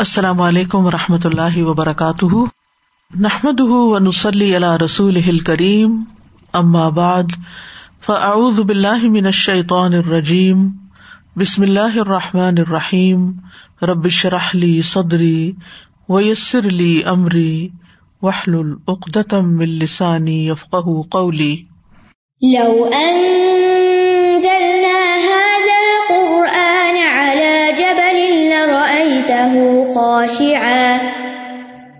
السلام علیکم و رحمۃ اللہ وبرکاتہ۔ نحمد و نسلی علیہ رسول کریم بعد، فاعوذ باللہ من الشیطان الرجیم۔ بسم اللہ الرحمٰن الرحیم۔ ربش رحلی صدری ویسر علی عمری وحل العقدم السانی یفق قولی۔ لرأيته خاشعا.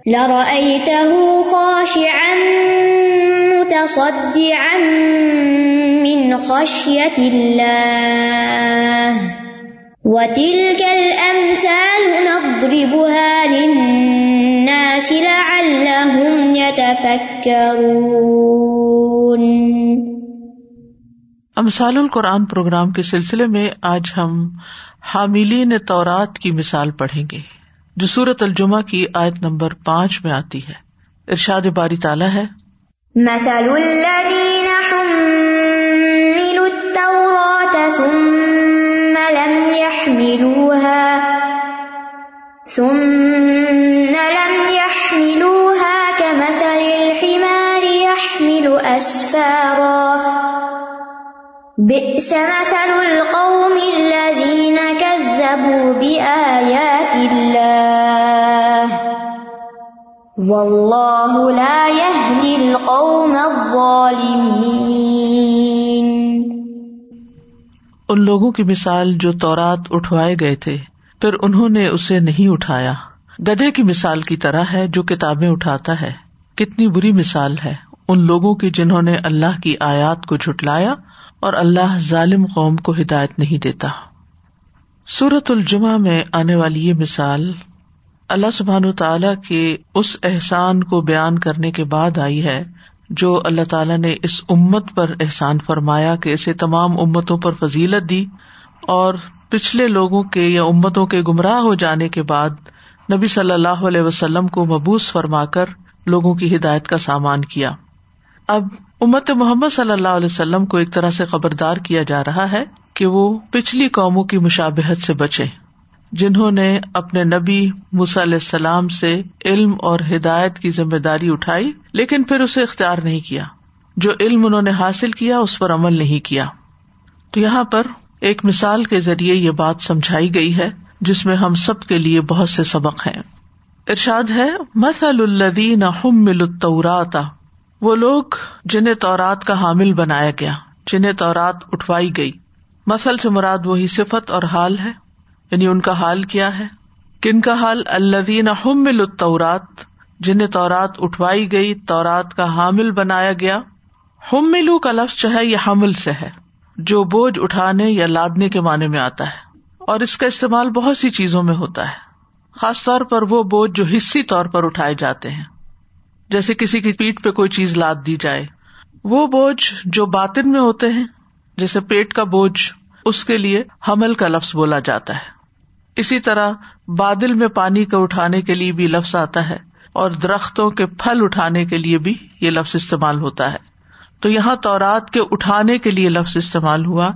لرأيته خاشعا متصدعا من خشية الله. وتلك الأمثال نضربها للناس لعلهم يتفكرون. امثال القرآن پروگرام کے سلسلے میں آج ہم حاملین تورات کی مثال پڑھیں گے۔ جو سورت الجمہ کی آیت نمبر پانچ میں آتی ہے۔ ارشاد باری تالا ہے۔ مثل الذين حملوا التوراة ثم لم يحملوها، ثم لم يحملوها كمثل الحمار يحمل أسفارا. بئس مثل القوم الذين كذبوا بآيات الله. والله لا يهدي القوم الظالمين. ان لوگوں کی مثال جو تورات اٹھوائے گئے تھے، پھر انہوں نے اسے نہیں اٹھایا۔ گدھے کی مثال کی طرح ہے جو کتابیں اٹھاتا ہے۔ کتنی بری مثال ہے ان لوگوں کی جنہوں نے اللہ کی آیات کو جھٹلایا اور اللہ ظالم قوم کو ہدایت نہیں دیتا۔ سورت الجمہ میں آنے والی یہ مثال اللہ سبحان تعالی کے اس احسان کو بیان کرنے کے بعد آئی ہے جو اللہ تعالیٰ نے اس امت پر احسان فرمایا کہ اسے تمام امتوں پر فضیلت دی اور پچھلے لوگوں کے یا امتوں کے گمراہ ہو جانے کے بعد نبی صلی اللہ علیہ وسلم کو مبوس فرما کر لوگوں کی ہدایت کا سامان کیا۔ اب امت محمد صلی اللہ علیہ وسلم کو ایک طرح سے خبردار کیا جا رہا ہے کہ وہ پچھلی قوموں کی مشابہت سے بچے، جنہوں نے اپنے نبی علیہ السلام سے علم اور ہدایت کی ذمہ داری اٹھائی، لیکن پھر اسے اختیار نہیں کیا۔ جو علم انہوں نے حاصل کیا، اس پر عمل نہیں کیا۔ تو یہاں پر ایک مثال کے ذریعے یہ بات سمجھائی گئی ہے، جس میں ہم سب کے لیے بہت سے سبق ہیں۔ ارشاد ہے مسل الدین التوراتا وہ لوگ جنہیں تورات کا حامل بنایا گیا، جنہیں تورات اٹھوائی گئی۔ مسل سے مراد وہی صفت اور حال ہے یعنی ان کا حال کیا ہے۔ کن کا حال؟ الدین حمل التورات، جنہیں تورات اٹھوائی گئی، تورات کا حامل بنایا گیا۔ ہم ملو کا لفظ جو ہے، یہ حمل سے ہے۔ جو بوجھ اٹھانے یا لادنے کے معنی میں آتا ہے۔ اور اس کا استعمال بہت سی چیزوں میں ہوتا ہے۔ خاص طور پر وہ بوجھ جو حصی طور پر اٹھائے جاتے ہیں۔ جیسے کسی کی پیٹ پہ کوئی چیز لاد دی جائے۔ وہ بوجھ جو باطن میں ہوتے ہیں، جیسے پیٹ کا بوجھ، اس کے لیے حمل کا لفظ بولا جاتا ہے۔ اسی طرح بادل میں پانی کا اٹھانے کے لیے بھی لفظ آتا ہے اور درختوں کے پھل اٹھانے کے لیے بھی یہ لفظ استعمال ہوتا ہے۔ تو یہاں تورات کے اٹھانے کے لیے لفظ استعمال ہوا،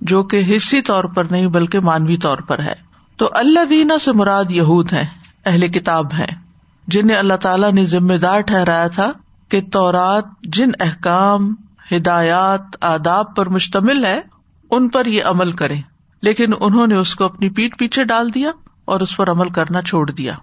جو کہ حصی طور پر نہیں بلکہ مانوی طور پر ہے۔ تو اللہ وینا سے مراد یہود ہے اہل کتاب ہے جنہیں اللہ تعالیٰ نے ذمہ دار ٹھہرایا تھا کہ تورات جن احکام، ہدایات، آداب پر مشتمل ہے، ان پر یہ عمل کرے لیکن انہوں نے اس کو اپنی پیٹ پیچھے ڈال دیا اور اس پر عمل کرنا چھوڑ دیا۔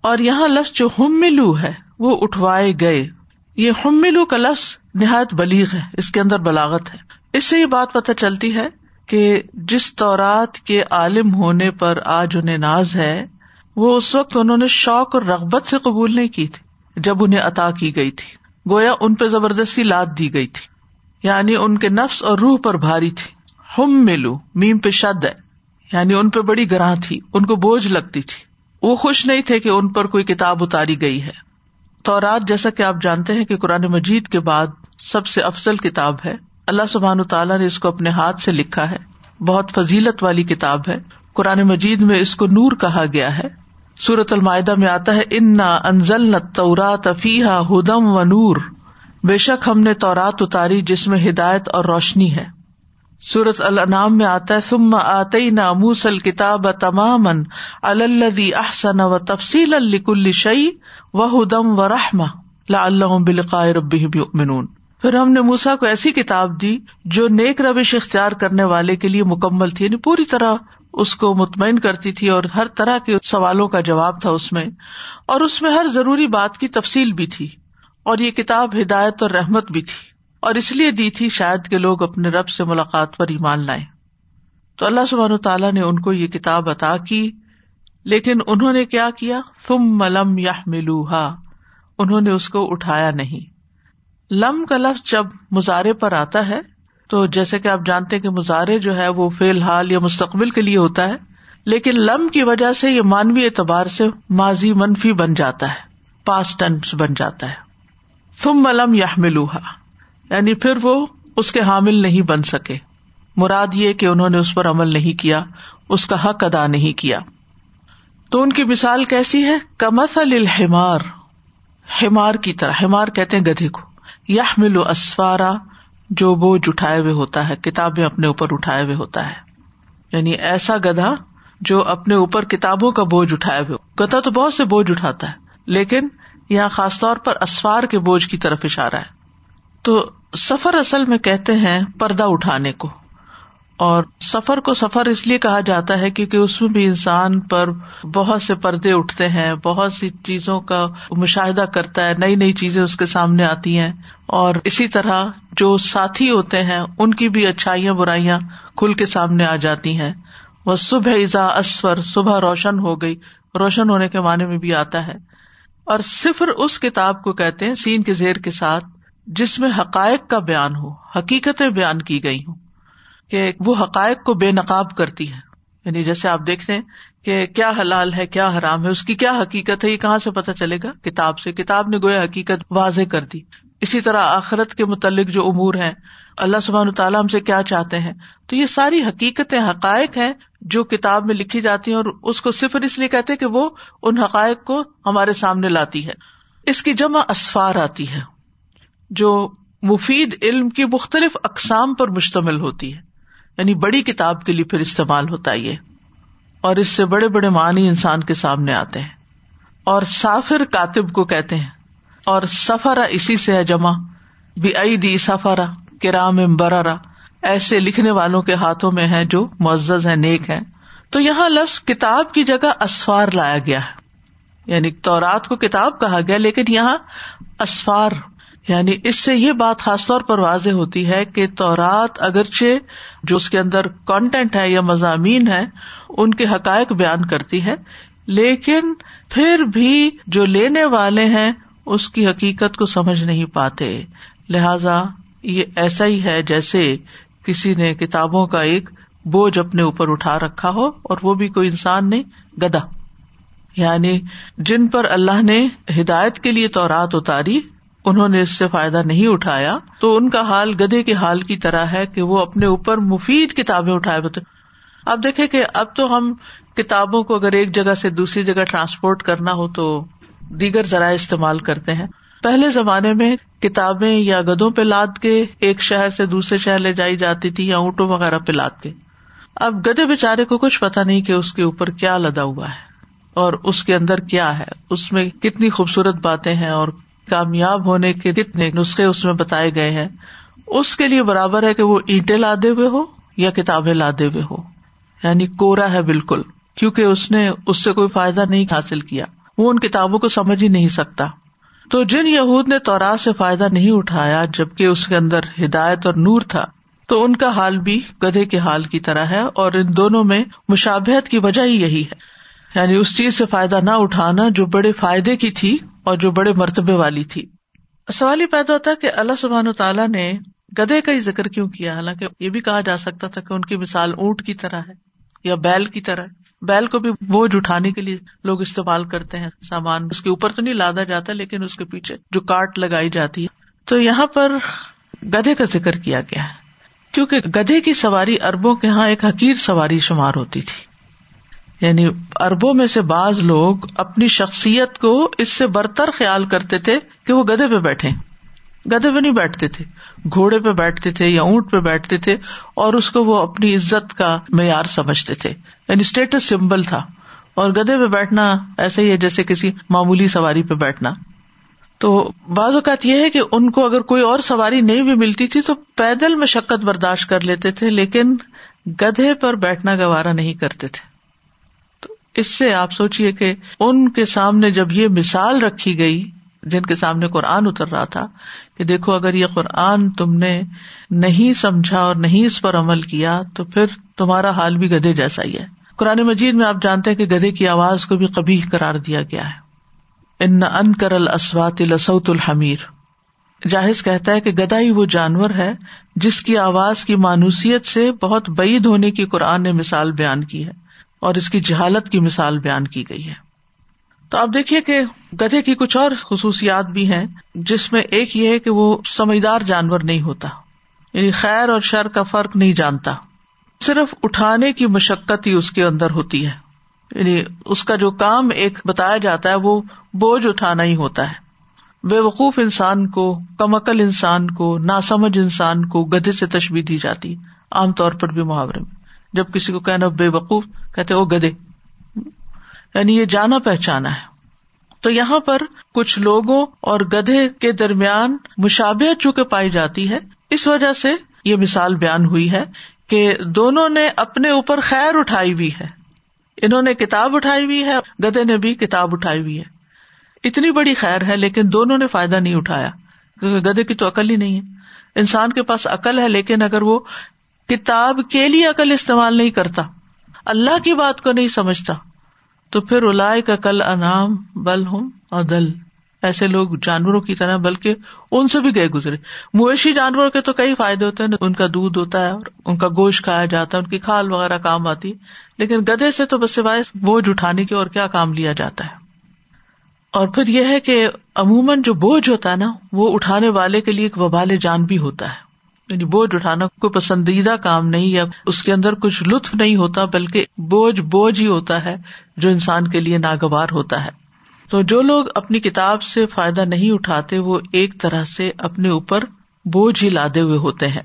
اور یہاں لفظ جو ہم ملو ہے، وہ اٹھوائے گئے۔ یہ ہم ملو کا لفظ نہایت بلیغ ہے، اس کے اندر بلاغت ہے۔ اس سے یہ بات پتہ چلتی ہے کہ جس طورات کے عالم ہونے پر آج انہیں ناز ہے وہ اس وقت انہوں نے شوق اور رغبت سے قبول نہیں کی تھی، جب انہیں عطا کی گئی تھی۔ گویا ان پہ زبردستی لاد دی گئی تھی۔ یعنی ان کے نفس اور روح پر بھاری تھی۔ ہم ملو، میم پہ شد ہے۔ یعنی ان پہ بڑی گراہ تھی، ان کو بوجھ لگتی تھی۔ وہ خوش نہیں تھے کہ ان پر کوئی کتاب اتاری گئی ہے۔ تو رات جیسا کہ آپ جانتے ہیں کہ قرآن مجید کے بعد سب سے افضل کتاب ہے۔ اللہ سبحان تعالیٰ نے اس کو اپنے ہاتھ سے لکھا ہے۔ بہت فضیلت والی کتاب ہے۔ قرآن مجید میں اس کو نور کہا گیا ہے۔ سورت المائدہ میں آتا ہے، انا انزل تورات افیحا ہدم و نور بے شک ہم نے تورات اتاری جس میں ہدایت اور روشنی ہے۔ سورت الانعام میں آتا ہے، ثم آتینا موسى الكتاب تماما على الذي احسن وتفصيلا لكل شيء وهدى ورحمة لعلهم بلقاء ربهم يؤمنون۔ پھر ہم نے موسا کو ایسی کتاب دی جو نیک روش اختیار کرنے والے کے لیے مکمل تھی یعنی پوری طرح اس کو مطمئن کرتی تھی اور ہر طرح کے سوالوں کا جواب تھا اس میں، اور اس میں ہر ضروری بات کی تفصیل بھی تھی، اور یہ کتاب ہدایت اور رحمت بھی تھی، اور اس لیے دی تھی شاید کے لوگ اپنے رب سے ملاقات پر ایمان لائے تو اللہ سبحان تعالیٰ نے ان کو یہ کتاب عطا کی، لیکن انہوں نے کیا کیا؟ فم ملم یا ملوہا انہوں نے اس کو اٹھایا نہیں۔ لم کا لفظ جب مظاہرے پر آتا ہے تو جیسے کہ آپ جانتے کہ مظاہرے جو ہے وہ فی الحال یا مستقبل کے لیے ہوتا ہے، لیکن لم کی وجہ سے یہ مانوی اعتبار سے ماضی منفی بن جاتا ہے پاس ٹینس بن جاتا ہے۔ فم ملم یا ملوہا یعنی پھر وہ اس کے حامل نہیں بن سکے۔ مراد یہ کہ انہوں نے اس پر عمل نہیں کیا، اس کا حق ادا نہیں کیا۔ تو ان کی مثال کیسی ہے؟ کمت الحمار ہمار کی طرح ہمار کہتے ہیں گدھے کو۔ یا ملو اسفارا جو بوجھ اٹھائے ہوئے ہوتا ہے، کتابیں اپنے اوپر اٹھائے ہوئے ہوتا ہے۔ یعنی ایسا گدھا جو اپنے اوپر کتابوں کا بوجھ اٹھائے ہوئے گدھا تو بہت سے بوجھ اٹھاتا ہے، لیکن یہاں خاص طور پر اسفار کے بوجھ کی طرف اشارہ ہے۔ تو سفر اصل میں کہتے ہیں پردہ اٹھانے کو۔ اور سفر کو سفر اس لیے کہا جاتا ہے کیونکہ اس میں بھی انسان پر بہت سے پردے اٹھتے ہیں، بہت سی چیزوں کا مشاہدہ کرتا ہے، نئی نئی چیزیں اس کے سامنے آتی ہیں۔ اور اسی طرح جو ساتھی ہوتے ہیں، ان کی بھی اچھائیاں، برائیاں کھل کے سامنے آ جاتی ہیں۔ وہ صبح ازا اسور، صبح روشن ہو گئی، روشن ہونے کے معنی میں بھی آتا ہے۔ اور صفر اس کتاب کو کہتے ہیں، سین کے زیر کے ساتھ، جس میں حقائق کا بیان ہو، حقیقتیں بیان کی گئی ہوں۔ کہ وہ حقائق کو بے نقاب کرتی ہے یعنی جیسے آپ دیکھتے ہیں کہ کیا حلال ہے، کیا حرام ہے، اس کی کیا حقیقت ہے، یہ کہاں سے پتا چلے گا؟ کتاب سے۔ کتاب نے گویا حقیقت واضح کر دی۔ اسی طرح آخرت کے متعلق جو امور ہیں، اللہ سبحان تعالیٰ ہم سے کیا چاہتے ہیں؟ تو یہ ساری حقیقتیں، حقائق ہیں جو کتاب میں لکھی جاتی ہیں اور اس کو صرف اس لیے کہتے کہ وہ ان حقائق کو ہمارے سامنے لاتی ہے۔ اس کی جمع اسفار آتی ہے، جو مفید علم کی مختلف اقسام پر مشتمل ہوتی ہے۔ یعنی بڑی کتاب کے لیے پھر استعمال ہوتا ہے یہ۔ اور اس سے بڑے بڑے معنی انسان کے سامنے آتے ہیں۔ اور سافر کاتب کو کہتے ہیں، اور سفرا اسی سے ہے جمع۔ بھی دی سفرا کرام برارا ایسے لکھنے والوں کے ہاتھوں میں ہے جو معزز ہے نیک ہے تو یہاں لفظ کتاب کی جگہ اسفار لایا گیا ہے۔ یعنی تورات کو کتاب کہا گیا، لیکن یہاں اسفار یعنی اس سے یہ بات خاص طور پر واضح ہوتی ہے کہ تورات اگرچہ جو اس کے اندر کانٹینٹ ہے یا مضامین ہے ان کے حقائق بیان کرتی ہے، لیکن پھر بھی جو لینے والے ہیں، اس کی حقیقت کو سمجھ نہیں پاتے۔ لہذا یہ ایسا ہی ہے جیسے کسی نے کتابوں کا ایک بوجھ اپنے اوپر اٹھا رکھا ہو اور وہ بھی کوئی انسان نہیں گدا یعنی جن پر اللہ نے ہدایت کے لیے تورات اتاری انہوں نے اس سے فائدہ نہیں اٹھایا، تو ان کا حال گدے کے حال کی طرح ہے کہ وہ اپنے اوپر مفید کتابیں اٹھائے ہوتے اب دیکھے کہ اب تو ہم کتابوں کو اگر ایک جگہ سے دوسری جگہ ٹرانسپورٹ کرنا ہو تو دیگر ذرائع استعمال کرتے ہیں۔ پہلے زمانے میں کتابیں یا گدوں پہ لاد کے ایک شہر سے دوسرے شہر لے جائی جاتی تھی یا اونٹوں وغیرہ پہ لاد کے۔ اب گدے بےچارے کو کچھ پتا نہیں کہ اس کے اوپر کیا لدا ہوا ہے اور اس کے اندر کیا ہے، اس میں کتنی خوبصورت باتیں ہیں اور کامیاب ہونے کے کتنے نسخے اس میں بتائے گئے ہیں، اس کے لیے برابر ہے کہ وہ اینٹیں لادے ہوئے ہو یا کتابیں لادے ہوئے ہو یعنی کورا ہے بالکل، کیونکہ اس نے اس سے کوئی فائدہ نہیں حاصل کیا۔ وہ ان کتابوں کو سمجھ ہی نہیں سکتا۔ تو جن یہود نے تورا سے فائدہ نہیں اٹھایا، جبکہ اس کے اندر ہدایت اور نور تھا، تو ان کا حال بھی گدھے کے حال کی طرح ہے، اور ان دونوں میں مشابہت کی وجہ ہی یہی ہے۔ یعنی اس چیز سے فائدہ نہ اٹھانا جو بڑے فائدے کی تھی اور جو بڑے مرتبے والی تھی۔ سوال یہ پیدا ہوتا ہے کہ اللہ سبحان تعالیٰ نے گدے کا ہی ذکر کیوں کیا؟ حالانکہ یہ بھی کہا جا سکتا تھا کہ ان کی مثال اونٹ کی طرح ہے یا بیل کی طرح۔ بیل کو بھی بوجھ اٹھانے کے لیے لوگ استعمال کرتے ہیں۔ سامان اس کے اوپر تو نہیں لادا جاتا، لیکن اس کے پیچھے جو کاٹ لگائی جاتی ہے۔ تو یہاں پر گدے کا ذکر کیا گیا ہے۔ کیونکہ گدے کی سواری اربوں کے یہاں ایک حقیر سواری شمار ہوتی تھی۔ یعنی اربوں میں سے بعض لوگ اپنی شخصیت کو اس سے برتر خیال کرتے تھے کہ وہ گدے پہ بیٹھے۔ گدے پہ نہیں بیٹھتے تھے، گھوڑے پہ بیٹھتے تھے یا اونٹ پہ بیٹھتے تھے اور اس کو وہ اپنی عزت کا معیار سمجھتے تھے۔ یعنی اسٹیٹس سمبل تھا۔ اور گدے پہ بیٹھنا ایسا ہی ہے جیسے کسی معمولی سواری پہ بیٹھنا۔ تو بعض اوقات یہ ہے کہ ان کو اگر کوئی اور سواری نہیں بھی ملتی تھی تو پیدل مشقت برداشت کر لیتے تھے، لیکن گدھے پر بیٹھنا گوارا نہیں کرتے تھے۔ اس سے آپ سوچیے کہ ان کے سامنے جب یہ مثال رکھی گئی، جن کے سامنے قرآن اتر رہا تھا، کہ دیکھو اگر یہ قرآن تم نے نہیں سمجھا اور نہیں اس پر عمل کیا، تو پھر تمہارا حال بھی گدھے جیسا ہی ہے۔ قرآن مجید میں آپ جانتے ہیں کہ گدھے کی آواز کو بھی کبھی قرار دیا گیا ہے۔ ان ان کرل اسوات لسوت الحمیر۔ جاہز کہتا ہے کہ گدا ہی وہ جانور ہے، جس کی آواز کی مانوسیت سے بہت بعید ہونے کی قرآن نے مثال بیان کی ہے۔ اور اس کی جہالت کی مثال بیان کی گئی ہے۔ تو آپ دیکھیے کہ گدھے کی کچھ اور خصوصیات بھی ہیں، جس میں ایک یہ ہے کہ وہ سمجھدار جانور نہیں ہوتا یعنی خیر اور شر کا فرق نہیں جانتا۔ صرف اٹھانے کی مشقت ہی اس کے اندر ہوتی ہے۔ یعنی اس کا جو کام ایک بتایا جاتا ہے، وہ بوجھ اٹھانا ہی ہوتا ہے۔ بے وقوف انسان کو کم عقل انسان کو، ناسمجھ انسان کو گدے سے تشبیح دی جاتی، عام طور پر بھی محاورے میں۔ جب کسی کو کہنا بے وقوف، کہتے وہ گدے یعنی یہ جانا پہچانا ہے۔ تو یہاں پر کچھ لوگوں اور گدھے کے درمیان مشابہت چونکہ پائی جاتی ہے، اس وجہ سے یہ مثال بیان ہوئی ہے کہ دونوں نے اپنے اوپر خیر اٹھائی ہوئی ہے۔ انہوں نے کتاب اٹھائی ہوئی ہے گدے نے بھی کتاب اٹھائی ہوئی ہے۔ اتنی بڑی خیر ہے، لیکن دونوں نے فائدہ نہیں اٹھایا، کیونکہ گدے کی تو عقل ہی نہیں ہے۔ انسان کے پاس عقل ہے، لیکن اگر وہ کتاب کے لیے عقل استعمال نہیں کرتا، اللہ کی بات کو نہیں سمجھتا، تو پھر الاائے کا کل انعام بل ہوں اور دل ایسے لوگ جانوروں کی طرح، بلکہ ان سے بھی گئے گزرے۔ مویشی جانوروں کے تو کئی فائدے ہوتے ہیں، ان کا دودھ ہوتا ہے، اور ان کا گوشت کھایا جاتا ہے، ان کی کھال وغیرہ کام آتی لیکن گدے سے تو بس سوائے بوجھ اٹھانے کے اور کیا کام لیا جاتا ہے؟ اور پھر یہ ہے کہ عموماً جو بوجھ ہوتا ہے نا، وہ اٹھانے والے کے لیے ایک وبال جان بھی ہوتا ہے۔ یعنی بوجھ اٹھانا کوئی پسندیدہ کام نہیں یا اس کے اندر کچھ لطف نہیں ہوتا، بلکہ بوجھ بوجھ ہی ہوتا ہے جو انسان کے لیے ناگوار ہوتا ہے۔ تو جو لوگ اپنی کتاب سے فائدہ نہیں اٹھاتے، وہ ایک طرح سے اپنے اوپر بوجھ ہی لادے ہوئے ہوتے ہیں۔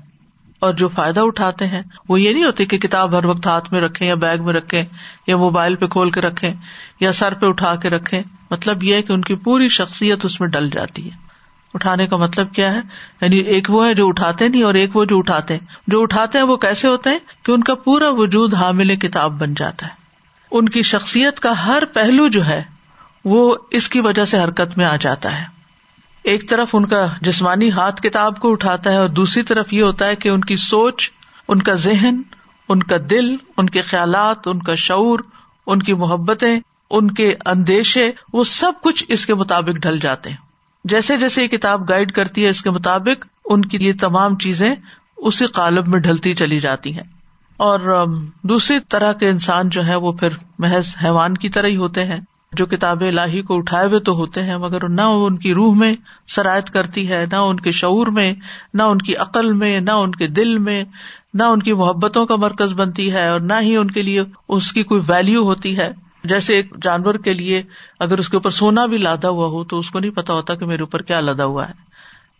اور جو فائدہ اٹھاتے ہیں، وہ یہ نہیں ہوتے کہ کتاب ہر وقت ہاتھ میں رکھے یا بیگ میں رکھے یا موبائل پہ کھول کے رکھے یا سر پہ اٹھا کے رکھے مطلب یہ ہے کہ ان کی پوری شخصیت اس میں ڈل جاتی ہے۔ اٹھانے کا مطلب کیا ہے؟ یعنی ایک وہ ہے جو اٹھاتے نہیں اور ایک وہ جو اٹھاتے ہیں۔ جو اٹھاتے ہیں وہ کیسے ہوتے ہیں؟ کہ ان کا پورا وجود حامل کتاب بن جاتا ہے۔ ان کی شخصیت کا ہر پہلو جو ہے، وہ اس کی وجہ سے حرکت میں آ جاتا ہے۔ ایک طرف ان کا جسمانی ہاتھ کتاب کو اٹھاتا ہے اور دوسری طرف یہ ہوتا ہے کہ ان کی سوچ، ان کا ذہن، ان کا دل، ان کے خیالات، ان کا شعور، ان کی محبتیں، ان کے اندیشے، وہ سب کچھ اس کے مطابق ڈھل جاتے ہیں۔ جیسے جیسے یہ کتاب گائڈ کرتی ہے اس کے مطابق، ان کی یہ تمام چیزیں اسی قالب میں ڈھلتی چلی جاتی ہیں۔ اور دوسری طرح کے انسان جو ہے وہ پھر محض حیوان کی طرح ہی ہوتے ہیں۔ جو کتاب الہی کو اٹھائے ہوئے تو ہوتے ہیں، مگر نہ ان کی روح میں سرایت کرتی ہے، نہ ان کے شعور میں، نہ ان کی عقل میں، نہ ان کے دل میں، نہ ان کی محبتوں کا مرکز بنتی ہے، اور نہ ہی ان کے لیے اس کی کوئی ویلو ہوتی ہے۔ جیسے ایک جانور کے لیے اگر اس کے اوپر سونا بھی لادا ہوا ہو تو اس کو نہیں پتا ہوتا کہ میرے اوپر کیا لدا ہوا ہے۔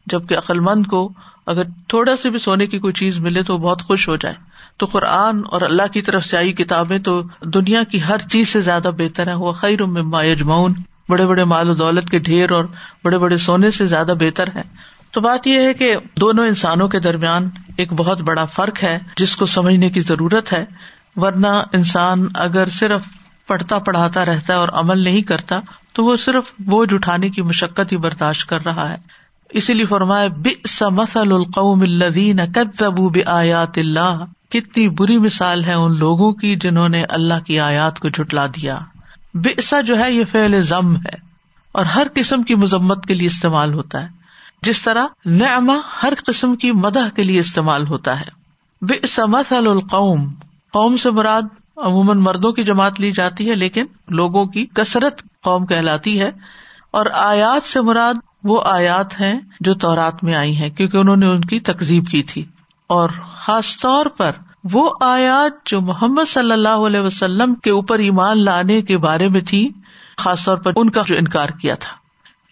جبکہ عقلمند کو اگر تھوڑا سی بھی سونے کی کوئی چیز ملے تو بہت خوش ہو جائے۔ تو قرآن اور اللہ کی طرف سے آئی کتابیں تو دنیا کی ہر چیز سے زیادہ بہتر ہے وہ خیر یجمعون۔ بڑے بڑے مال و دولت کے ڈھیر اور بڑے بڑے سونے سے زیادہ بہتر ہے تو بات یہ ہے کہ دونوں انسانوں کے درمیان ایک بہت بڑا فرق ہے جس کو سمجھنے کی ضرورت ہے۔ ورنہ انسان اگر صرف پڑھتا پڑھاتا رہتا ہے اور عمل نہیں کرتا، تو وہ صرف بوجھ اٹھانے کی مشقت ہی برداشت کر رہا ہے۔ اسی لیے فرمائے مسل القوم الدین آیات اللہ۔ کتنی بری مثال ہے ان لوگوں کی جنہوں نے اللہ کی آیات کو جٹلا دیا۔ بےسا جو ہے، یہ فعل ضم ہے۔ اور ہر قسم کی مذمت کے لیے استعمال ہوتا ہے۔ جس طرح نعما ہر قسم کی مدح کے لیے استعمال ہوتا ہے۔ بے مثل القوم۔ قوم سے مراد عموماً مردوں کی جماعت لی جاتی ہے، لیکن لوگوں کی کثرت قوم کہلاتی ہے۔ اور آیات سے مراد وہ آیات ہیں جو تورات میں آئی ہیں، کیونکہ انہوں نے ان کی تکزیب کی تھی۔ اور خاص طور پر وہ آیات جو محمد صلی اللہ علیہ وسلم کے اوپر ایمان لانے کے بارے میں تھی، خاص طور پر ان کا جو انکار کیا تھا۔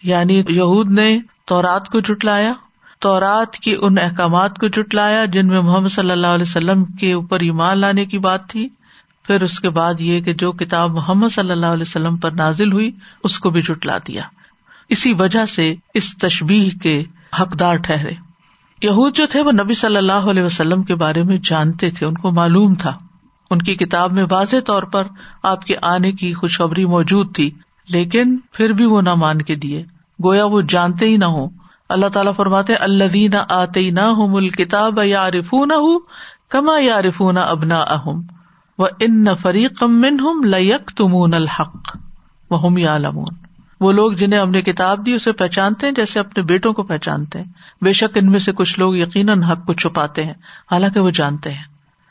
یعنی یہود نے تورات کو جٹلایا تورات کی ان احکامات کو جٹلایا جن میں محمد صلی اللہ علیہ وسلم کے اوپر ایمان لانے کی بات تھی۔ پھر اس کے بعد یہ کہ جو کتاب محمد صلی اللہ علیہ وسلم پر نازل ہوئی، اس کو بھی جٹلا دیا۔ اسی وجہ سے اس تشبیح کے حقدار ٹھہرے۔ یہود جو تھے، وہ نبی صلی اللہ علیہ وسلم کے بارے میں جانتے تھے، ان کو معلوم تھا۔ ان کی کتاب میں واضح طور پر آپ کے آنے کی خوشخبری موجود تھی، لیکن پھر بھی وہ نہ مان کے دیے۔ گویا وہ جانتے ہی نہ ہو اللہ تعالیٰ فرماتے اللہ نہ آتے نہ ہوں مل کتاب یا رفو نہ ہوں کما یا رفو نہ ابنا اہم و ان فریق من ہم لک تمون الحق وہ ہم یا لمون وہ لوگ جنہیں ہم نے کتاب دی اسے پہچانتے ہیں جیسے اپنے بیٹوں کو پہچانتے ہیں۔ بے شک ان میں سے کچھ لوگ یقیناً حق کو چھپاتے ہیں، حالانکہ وہ جانتے ہیں۔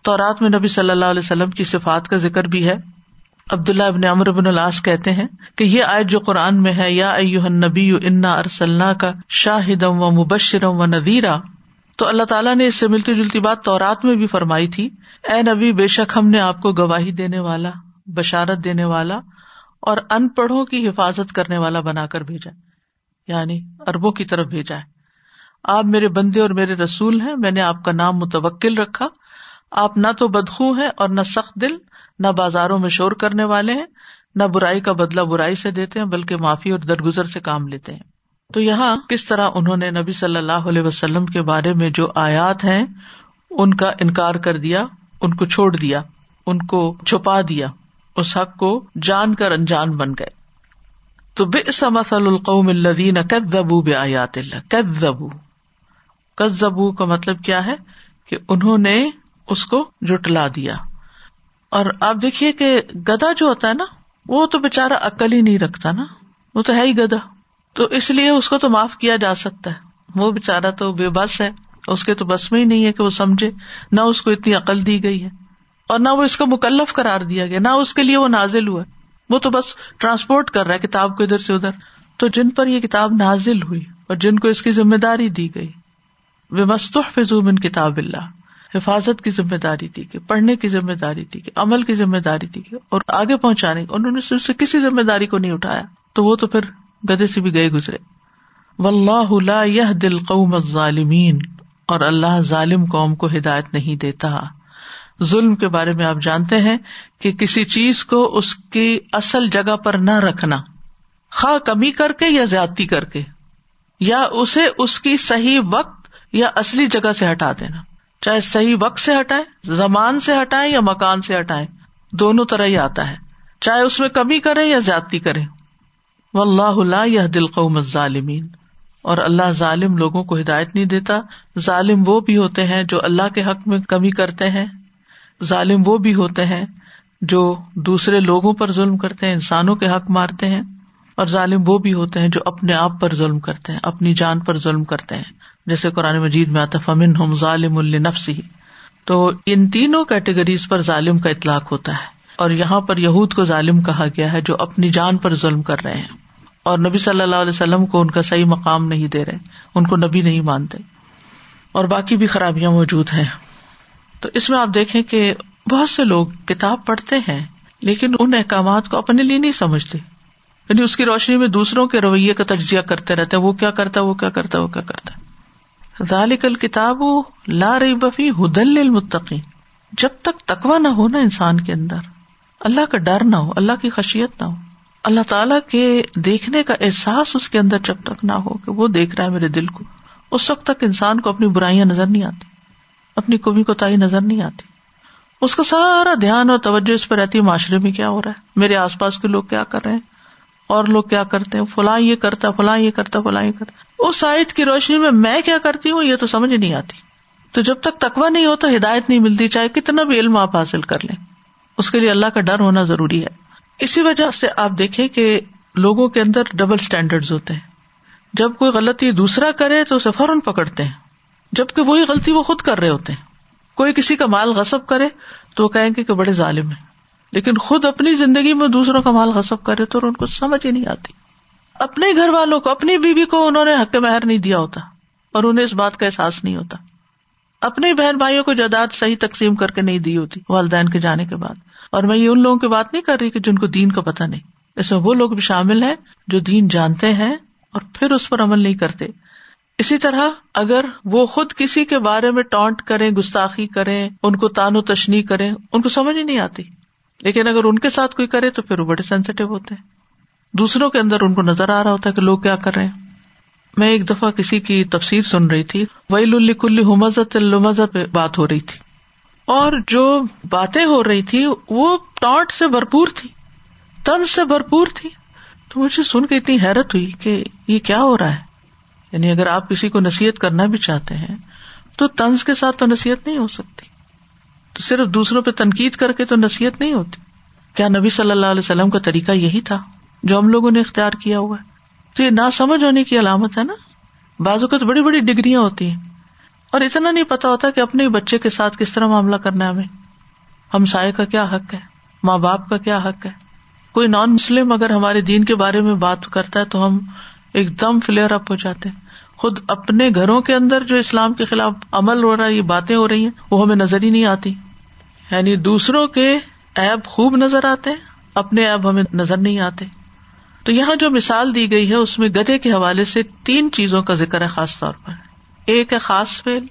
تو رات میں نبی صلی اللہ علیہ وسلم کی صفات کا ذکر بھی ہے۔ عبداللہ ابن امر ابن العاص کہتے ہیں کہ یہ آیت جو قرآن میں ہے، یا نبی انا ارسلنا کا شاہدم و مبشرم و ندیرا تو اللہ تعالیٰ نے اس سے ملتی جلتی بات تو رات میں بھی فرمائی تھی۔ اے نبی، بے شک ہم نے آپ کو گواہی دینے والا، بشارت دینے والا اور ان پڑھوں کی حفاظت کرنے والا بنا کر بھیجا یعنی اربوں کی طرف بھیجا ہے۔ آپ میرے بندے اور میرے رسول ہیں، میں نے آپ کا نام متوکل رکھا۔ آپ نہ تو بدخو ہیں اور نہ سخت دل، نہ بازاروں میں شور کرنے والے ہیں، نہ برائی کا بدلا برائی سے دیتے ہیں، بلکہ معافی اور درگزر سے کام لیتے ہیں۔ تو یہاں کس طرح انہوں نے نبی صلی اللہ علیہ وسلم کے بارے میں جو آیات ہیں، ان کا انکار کر دیا، ان کو چھوڑ دیا، ان کو چھپا دیا، اس حق کو جان کر انجان بن گئے۔ تو بے مسل القوم الدین زبو بے آیات اللہ۔ زبو کس زبو کا مطلب کیا ہے؟ کہ انہوں نے اس کو جٹلا دیا۔ اور آپ دیکھیے کہ گدا جو ہوتا ہے نا، وہ تو بےچارا عقل ہی نہیں رکھتا نا۔ وہ تو ہے ہی گدا تو اس لیے اس کو تو معاف کیا جا سکتا ہے۔ وہ بےچارا تو بے بس ہے۔ اس کے تو بس میں ہی نہیں ہے کہ وہ سمجھے۔ نہ اس کو اتنی عقل دی گئی ہے۔ اور نہ وہ اس کا مکلف کرار دیا گیا۔ نہ اس کے لیے وہ نازل ہوا۔ وہ تو بس ٹرانسپورٹ کر رہا ہے کتاب کو ادھر سے ادھر۔ تو جن پر یہ کتاب نازل ہوئی اور جن کو اس کی ذمہ داری دی گئی، وہ مستح فضوم کتاب اللہ۔ حفاظت کی ذمہ داری دی گئی، پڑھنے کی ذمہ داری دی گئی، عمل کی ذمہ داری دی گئی۔ اور آگے پہنچانے، انہوں نے سے کسی ذمہ داری کو نہیں اٹھایا۔ تو وہ تو پھر گدے سے بھی گئے گزرے۔ و اللہ یہ دل قوم ظالمین اور اللہ ظالم قوم کو ہدایت نہیں دیتا۔ ظلم کے بارے میں آپ جانتے ہیں کہ کسی چیز کو اس کی اصل جگہ پر نہ رکھنا۔ خواہ کمی کر کے یا زیادتی کر کے۔ یا اسے اس کی صحیح وقت یا اصلی جگہ سے ہٹا دینا۔ چاہے صحیح وقت سے ہٹائے زمان سے ہٹائے یا مکان سے ہٹائے دونوں طرح ہی آتا ہے۔ چاہے اس میں کمی کرے یا زیادتی کرے و اللہ اللہ یہ دل قوم ظالمین اور اللہ ظالم لوگوں کو ہدایت نہیں دیتا۔ ظالم وہ بھی ہوتے ہیں جو اللہ کے حق میں کمی کرتے ہیں۔ ظالم وہ بھی ہوتے ہیں جو دوسرے لوگوں پر ظلم کرتے ہیں، انسانوں کے حق مارتے ہیں۔ اور ظالم وہ بھی ہوتے ہیں جو اپنے آپ پر ظلم کرتے ہیں، اپنی جان پر ظلم کرتے ہیں۔ جیسے قرآن مجید میں آتا فمن ہم ظالم النفسی تو ان تینوں کیٹیگریز پر ظالم کا اطلاق ہوتا ہے۔ اور یہاں پر یہود کو ظالم کہا گیا ہے جو اپنی جان پر ظلم کر رہے ہیں اور نبی صلی اللہ علیہ وسلم کو ان کا صحیح مقام نہیں دے رہے ان کو نبی نہیں مانتے اور باقی بھی خرابیاں موجود ہیں تو اس میں آپ دیکھیں کہ بہت سے لوگ کتاب پڑھتے ہیں لیکن ان احکامات کو اپنے لیے نہیں سمجھتے یعنی اس کی روشنی میں دوسروں کے رویے کا تجزیہ کرتے رہتے وہ کیا کرتا وہ کیا کرتا وہ کیا کرتا ذالکل کتاب لا رہی بفی ہدل المتقین جب تک تکوا نہ ہو نا انسان کے اندر اللہ کا ڈر نہ ہو، اللہ کی خشیت نہ ہو۔ اللہ تعالیٰ کے دیکھنے کا احساس اس کے اندر جب تک نہ ہو کہ وہ دیکھ رہا ہے میرے دل کو۔ اس وقت تک انسان کو اپنی برائیاں نظر نہیں آتی، اپنی کمی کو تائی نظر نہیں آتی۔ اس کا سارا دھیان اور توجہ اس پہ رہتی ہے، معاشرے میں کیا ہو رہا ہے؟ میرے آس پاس کے لوگ کیا کر رہے ہیں؟ اور لوگ کیا کرتے ہیں؟ فلاں یہ کرتا، فلاں یہ کرتا، فلاں یہ کرتا۔ اس سائد کی روشنی میں میں کیا کرتی ہوں، یہ تو سمجھ نہیں آتی۔ تو جب تک تکوا نہیں ہو تو ہدایت نہیں ملتی، چاہے کتنا بھی علم آپ حاصل کر لیں۔ اس کے لیے اللہ کا ڈر ہونا ضروری ہے۔ اسی وجہ سے آپ دیکھیں کہ لوگوں کے اندر ڈبل اسٹینڈرڈ ہوتے ہیں۔ جب کوئی غلطی دوسرا کرے تو اسے فوراً پکڑتے ہیں۔ جبکہ وہی غلطی وہ خود کر رہے ہوتے ہیں۔ کوئی کسی کا مال غصب کرے تو وہ کہیں گے کہ بڑے ظالم ہے لیکن خود اپنی زندگی میں دوسروں کا مال غصب کرے تو ان کو سمجھ ہی نہیں آتی۔ اپنے گھر والوں کو، اپنی بیوی کو انہوں نے حق مہر نہیں دیا ہوتا، اور انہیں اس بات کا احساس نہیں ہوتا۔ اپنے بہن بھائیوں کو جائیداد صحیح تقسیم کر کے نہیں دی ہوتی، والدین کے جانے کے بعد۔ اور میں یہ ان لوگوں کی بات نہیں کر رہی کہ جن کو دین کا پتا نہیں۔ اس میں وہ لوگ بھی شامل ہیں جو دین جانتے ہیں اور پھر اس پر عمل نہیں کرتے۔ اسی طرح اگر وہ خود کسی کے بارے میں ٹونٹ کریں، گستاخی کریں، ان کو تان و تشنی کریں، ان کو سمجھ ہی نہیں آتی۔ لیکن اگر ان کے ساتھ کوئی کرے تو پھر وہ بڑے سینسیٹیو ہوتے ہیں۔ دوسروں کے اندر ان کو نظر آ رہا ہوتا ہے کہ لوگ کیا کر رہے ہیں۔ میں ایک دفعہ کسی کی تفسیر سن رہی تھی۔ ویل الکل حمزت المزت بات ہو رہی تھی۔ اور جو باتیں ہو رہی تھی وہ ٹانٹ سے بھرپور تھی، تن سے بھرپور تھی۔ تو مجھے سن کے اتنی حیرت ہوئی کہ یہ کیا ہو رہا ہے۔ یعنی اگر آپ کسی کو نصیحت کرنا بھی چاہتے ہیں، تو طنز کے ساتھ تو نصیحت نہیں ہو سکتی۔ تو صرف دوسروں پہ تنقید کر کے تو نصیحت نہیں ہوتی۔ کیا نبی صلی اللہ علیہ وسلم کا طریقہ یہی تھا جو ہم لوگوں نے اختیار کیا ہوا ہے؟ تو یہ نہ سمجھ ہونے کی علامت ہے نا؟ بازو کا تو بڑی بڑی ڈگریاں ہوتی ہیں۔ اور اتنا نہیں پتا ہوتا کہ اپنے بچے کے ساتھ کس طرح معاملہ کرنا ہے ہمیں۔ ہم سائے کا کیا حق ہے؟ ماں باپ کا کیا حق ہے؟ کوئی نان مسلم اگر ہمارے دین کے بارے میں بات کرتا ہے تو ہم ایک دم فلیئر اپ ہو جاتے ہیں۔ خود اپنے گھروں کے اندر جو اسلام کے خلاف عمل ہو رہا ہے، یہ باتیں ہو رہی ہیں، وہ ہمیں نظر ہی نہیں آتی۔ یعنی دوسروں کے ایب خوب نظر آتے اپنے ایب ہمیں نظر نہیں آتے۔ تو یہاں جو مثال دی گئی ہے، اس میں گدے کے حوالے سے تین چیزوں کا ذکر ہے، خاص طور پر۔ ایک ہے خاص فیل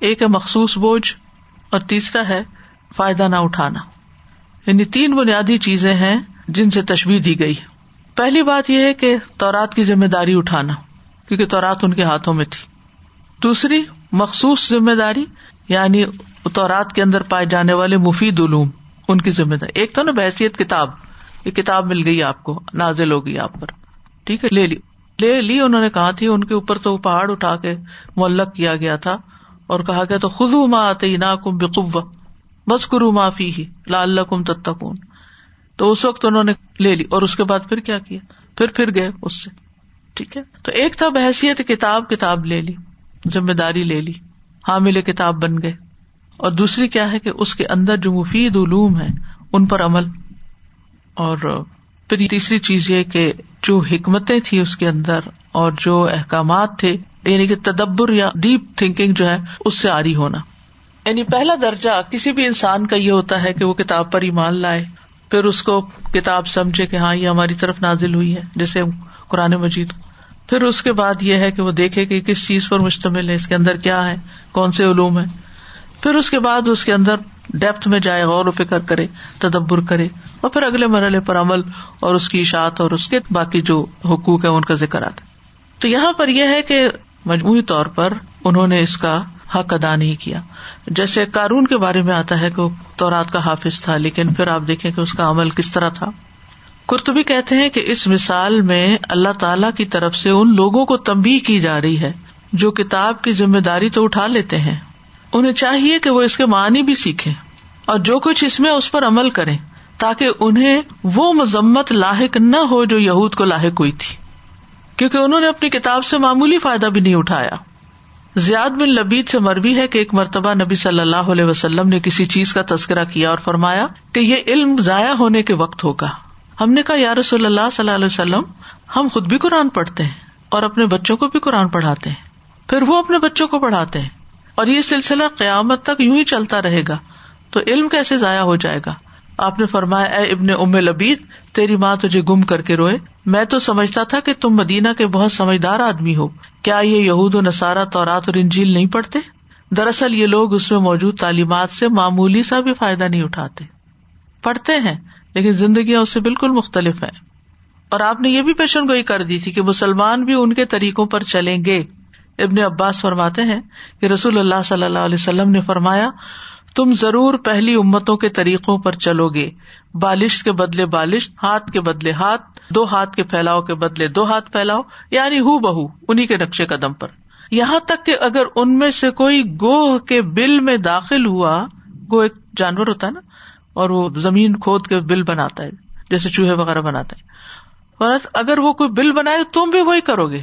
ایک ہے مخصوص بوجھ، اور تیسرا ہے فائدہ نہ اٹھانا۔ یعنی تین بنیادی چیزیں ہیں جن سے تشبیح دی گئی۔ پہلی بات یہ ہے کہ تورات کی ذمہ داری اٹھانا، کیونکہ تورات ان کے ہاتھوں میں تھی۔ دوسری، مخصوص ذمہ داری یعنی تورات کے اندر پائے جانے والے مفید علوم، ان کی ذمہ داری۔ ایک تو نا بحثیت کتاب، یہ کتاب مل گئی آپ کو، نازل ہوگی آپ پر۔ ٹھیک ہے، لے لی۔ لے لی انہوں نے، کہا تھی ان کے اوپر تو پہاڑ اٹھا کے معلق کیا گیا تھا اور کہا گیا تو خز ماں آتے نا کم بے بس کرو معافی ہی لال کم تتکون تو اس وقت انہوں نے لے لی اور اس کے بعد پھر کیا کیا؟ پھر پھر گئے اس سے۔ ٹھیک ہے؟ تو ایک تھا بحثیت کتاب کتاب لے لی، ذمہ داری لے لی، حامل کتاب بن گئے۔ اور دوسری کیا ہے کہ اس کے اندر جو مفید علوم ہے ان پر عمل۔ اور پھر جی، تیسری چیز یہ کہ جو حکمتیں تھی اس کے اندر اور جو احکامات تھے یعنی کہ تدبر یا ڈیپ تھنکنگ جو ہے، اس سے آری ہونا۔ یعنی پہلا درجہ کسی بھی انسان کا یہ ہوتا ہے کہ وہ کتاب پر ایمان لائے، پھر اس کو کتاب سمجھے کہ ہاں یہ ہماری طرف نازل ہوئی ہے، جیسے قرآن مجید۔ پھر اس کے بعد یہ ہے کہ وہ دیکھے کہ کس چیز پر مشتمل ہے، اس کے اندر کیا ہے، کون سے علوم ہے پھر اس کے بعد اس کے اندر ڈیپتھ میں جائے، غور و فکر کرے، تدبر کرے اور پھر اگلے مرحلے پر عمل اور اس کی اشاعت اور اس کے باقی جو حقوق ہے ان کا ذکر آتا تو یہاں پر یہ ہے کہ مجموعی طور پر انہوں نے اس کا حق ادا نہیں کیا۔ جیسے کارون کے بارے میں آتا ہے کہ وہ تورات کا حافظ تھا، لیکن پھر آپ دیکھیں کہ اس کا عمل کس طرح تھا۔ کرتبی کہتے ہیں کہ اس مثال میں اللہ تعالی کی طرف سے ان لوگوں کو تمبی کی جا رہی ہے جو کتاب کی ذمہ داری تو اٹھا لیتے ہیں۔ انہیں چاہیے کہ وہ اس کے معنی بھی سیکھے اور جو کچھ اس میں اس پر عمل کرے تاکہ انہیں وہ مذمت لاحق نہ ہو جو یہود کو لاحق ہوئی تھی۔ کیونکہ انہوں نے اپنی کتاب سے معمولی فائدہ بھی نہیں اٹھایا۔ زیاد بن لبید سے مربی ہے کہ ایک مرتبہ نبی صلی اللہ علیہ وسلم نے کسی چیز کا تذکرہ کیا اور فرمایا کہ یہ علم ضائع ہونے کے وقت ہوگا۔ ہم نے کہا، یا رسول اللہ صلی اللہ علیہ وسلم، ہم خود بھی قرآن پڑھتے ہیں اور اپنے بچوں کو بھی قرآن پڑھاتے ہیں۔ پھر وہ اپنے بچوں کو پڑھاتے ہیں۔ اور یہ سلسلہ قیامت تک یوں ہی چلتا رہے گا تو علم کیسے ضائع ہو جائے گا؟ آپ نے فرمایا، اے ابن ام لبید، تیری ماں تجھے گم کر کے روئے۔ میں تو سمجھتا تھا کہ تم مدینہ کے بہت سمجھدار آدمی ہو۔ کیا یہ یہود و نصارہ تورات اور انجیل نہیں پڑھتے؟ دراصل یہ لوگ اس میں موجود تعلیمات سے معمولی سا بھی فائدہ نہیں اٹھاتے۔ پڑھتے ہیں، لیکن زندگیاں اس سے بالکل مختلف ہے اور آپ نے یہ بھی پیشن گوئی کر دی تھی کہ مسلمان بھی ان کے طریقوں پر چلیں گے۔ ابن عباس فرماتے ہیں کہ رسول اللہ صلی اللہ علیہ وسلم نے فرمایا، تم ضرور پہلی امتوں کے طریقوں پر چلو گے۔ بالش کے بدلے بالش ہاتھ کے بدلے ہاتھ، دو ہاتھ کے پھیلاؤ کے بدلے دو ہاتھ پھیلاؤ یعنی ہو بہو انہیں کے نقشے قدم پر۔ یہاں تک کہ اگر ان میں سے کوئی گوہ کے بل میں داخل ہوا گو ایک جانور ہوتا ہے نا، اور وہ زمین کھود کے بل بناتا ہے، جیسے چوہے وغیرہ بناتا ہے اگر وہ کوئی بل بنائے، تم بھی وہی کرو گے۔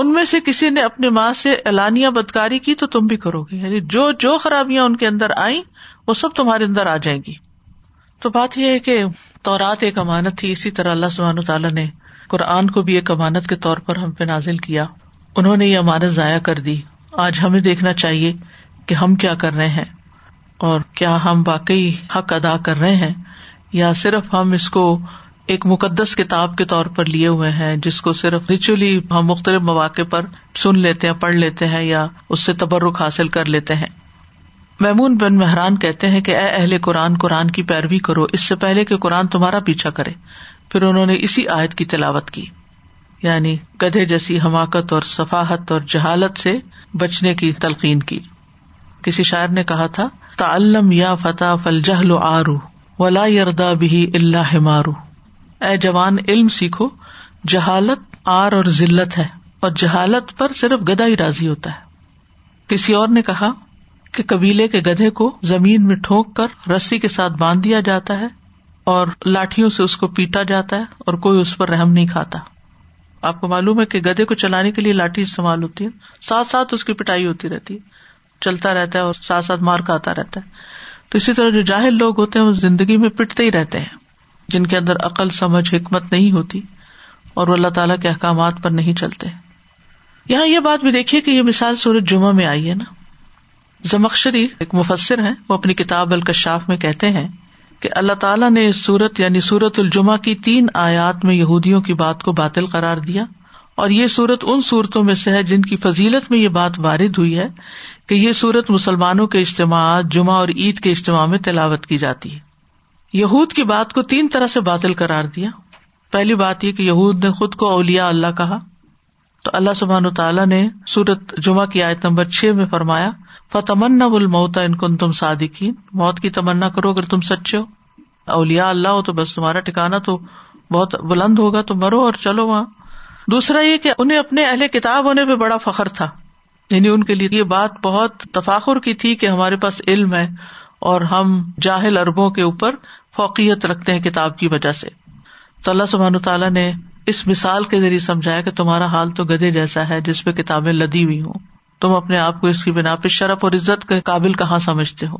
ان میں سے کسی نے اپنی ماں سے اعلانیہ بدکاری کی تو تم بھی کرو گے۔ یعنی جو جو خرابیاں ان کے اندر آئیں، وہ سب تمہارے اندر آ جائیں گی۔ تو بات یہ ہے کہ تورات ایک امانت تھی۔ اسی طرح اللہ سبحانہ تعالیٰ نے قرآن کو بھی ایک امانت کے طور پر ہم پہ نازل کیا۔ انہوں نے یہ امانت ضائع کر دی۔ آج ہمیں دیکھنا چاہیے کہ ہم کیا کر رہے ہیں اور کیا ہم واقعی حق ادا کر رہے ہیں یا صرف ہم اس کو ایک مقدس کتاب کے طور پر لیے ہوئے ہیں، جس کو صرف ریچولی ہم مختلف مواقع پر سن لیتے ہیں، پڑھ لیتے ہیں یا اس سے تبرک حاصل کر لیتے ہیں۔ میمون بن مہران کہتے ہیں کہ، اے اہل قرآن قرآن کی پیروی کرو، اس سے پہلے کہ قرآن تمہارا پیچھا کرے۔ پھر انہوں نے اسی آیت کی تلاوت کی۔ یعنی گدھے جیسی حماقت اور صفاحت اور جہالت سے بچنے کی تلقین کی۔ کسی شاعر نے کہا تھا، تعلم یا فتح فل جہل آرو ولا یردا بھی اللہ مارو اے جوان، علم سیکھو۔ جہالت آر اور ذلت ہے، اور جہالت پر صرف گدا ہی راضی ہوتا ہے۔ کسی اور نے کہا کہ قبیلے کے گدھے کو زمین میں ٹھونک کر رسی کے ساتھ باندھ دیا جاتا ہے، اور لاٹھیوں سے اس کو پیٹا جاتا ہے، اور کوئی اس پر رحم نہیں کھاتا۔ آپ کو معلوم ہے کہ گدھے کو چلانے کے لیے لاٹھی استعمال ہوتی ہے۔ ساتھ ساتھ اس کی پٹائی ہوتی رہتی ہے۔ چلتا رہتا ہے اور ساتھ ساتھ مار کھاتا رہتا ہے۔ تو اسی طرح جو جاہل لوگ ہوتے ہیں، وہ زندگی میں پٹتے ہی رہتے ہیں۔ جن کے اندر عقل، سمجھ، حکمت نہیں ہوتی اور وہ اللہ تعالیٰ کے احکامات پر نہیں چلتے۔ یہاں یہ بات بھی دیکھیے کہ یہ مثال سورج جمعہ میں آئی ہے نا۔ زمخشری ایک مفسر ہے وہ اپنی کتاب الکشاف میں کہتے ہیں کہ اللہ تعالیٰ نے اس سورت یعنی سورت الجمہ کی تین آیات میں یہودیوں کی بات کو باطل قرار دیا۔ اور یہ سورت ان صورتوں میں سے ہے جن کی فضیلت میں یہ بات وارد ہوئی ہے کہ یہ سورت مسلمانوں کے اجتماعات جمعہ اور عید کے اجتماع میں تلاوت کی جاتی ہے۔ یہود کی بات کو تین طرح سے باطل قرار دیا۔ پہلی بات یہ کہ یہود نے خود کو اولیا اللہ کہا۔ تو اللہ سبحان تعالیٰ نے سورت جمعہ کی آیت نمبر چھ میں فرمایا فتمنا بل موتا ان کو تم صادقین موت کی تمنا کرو اگر تم سچے ہو۔ اولیا اللہ ہو تو بس تمہارا ٹھکانا تو بہت بلند ہوگا تو مرو اور چلو وہاں۔ دوسرا یہ کہ انہیں اپنے اہل کتاب ہونے پہ بڑا فخر تھا۔ یعنی ان کے لیے یہ بات بہت تفاخر کی تھی کہ ہمارے پاس علم ہے۔ اور ہم جاہل اربوں کے اوپر فوقیت رکھتے ہیں کتاب کی وجہ سے۔ تو اللہ سبحان تعالیٰ نے اس مثال کے ذریعے سمجھایا کہ تمہارا حال تو گدے جیسا ہے جس پہ کتابیں لدی ہوئی ہوں۔ تم اپنے آپ کو اس کی بنا پہ شرف اور عزت کے قابل کہاں سمجھتے ہو؟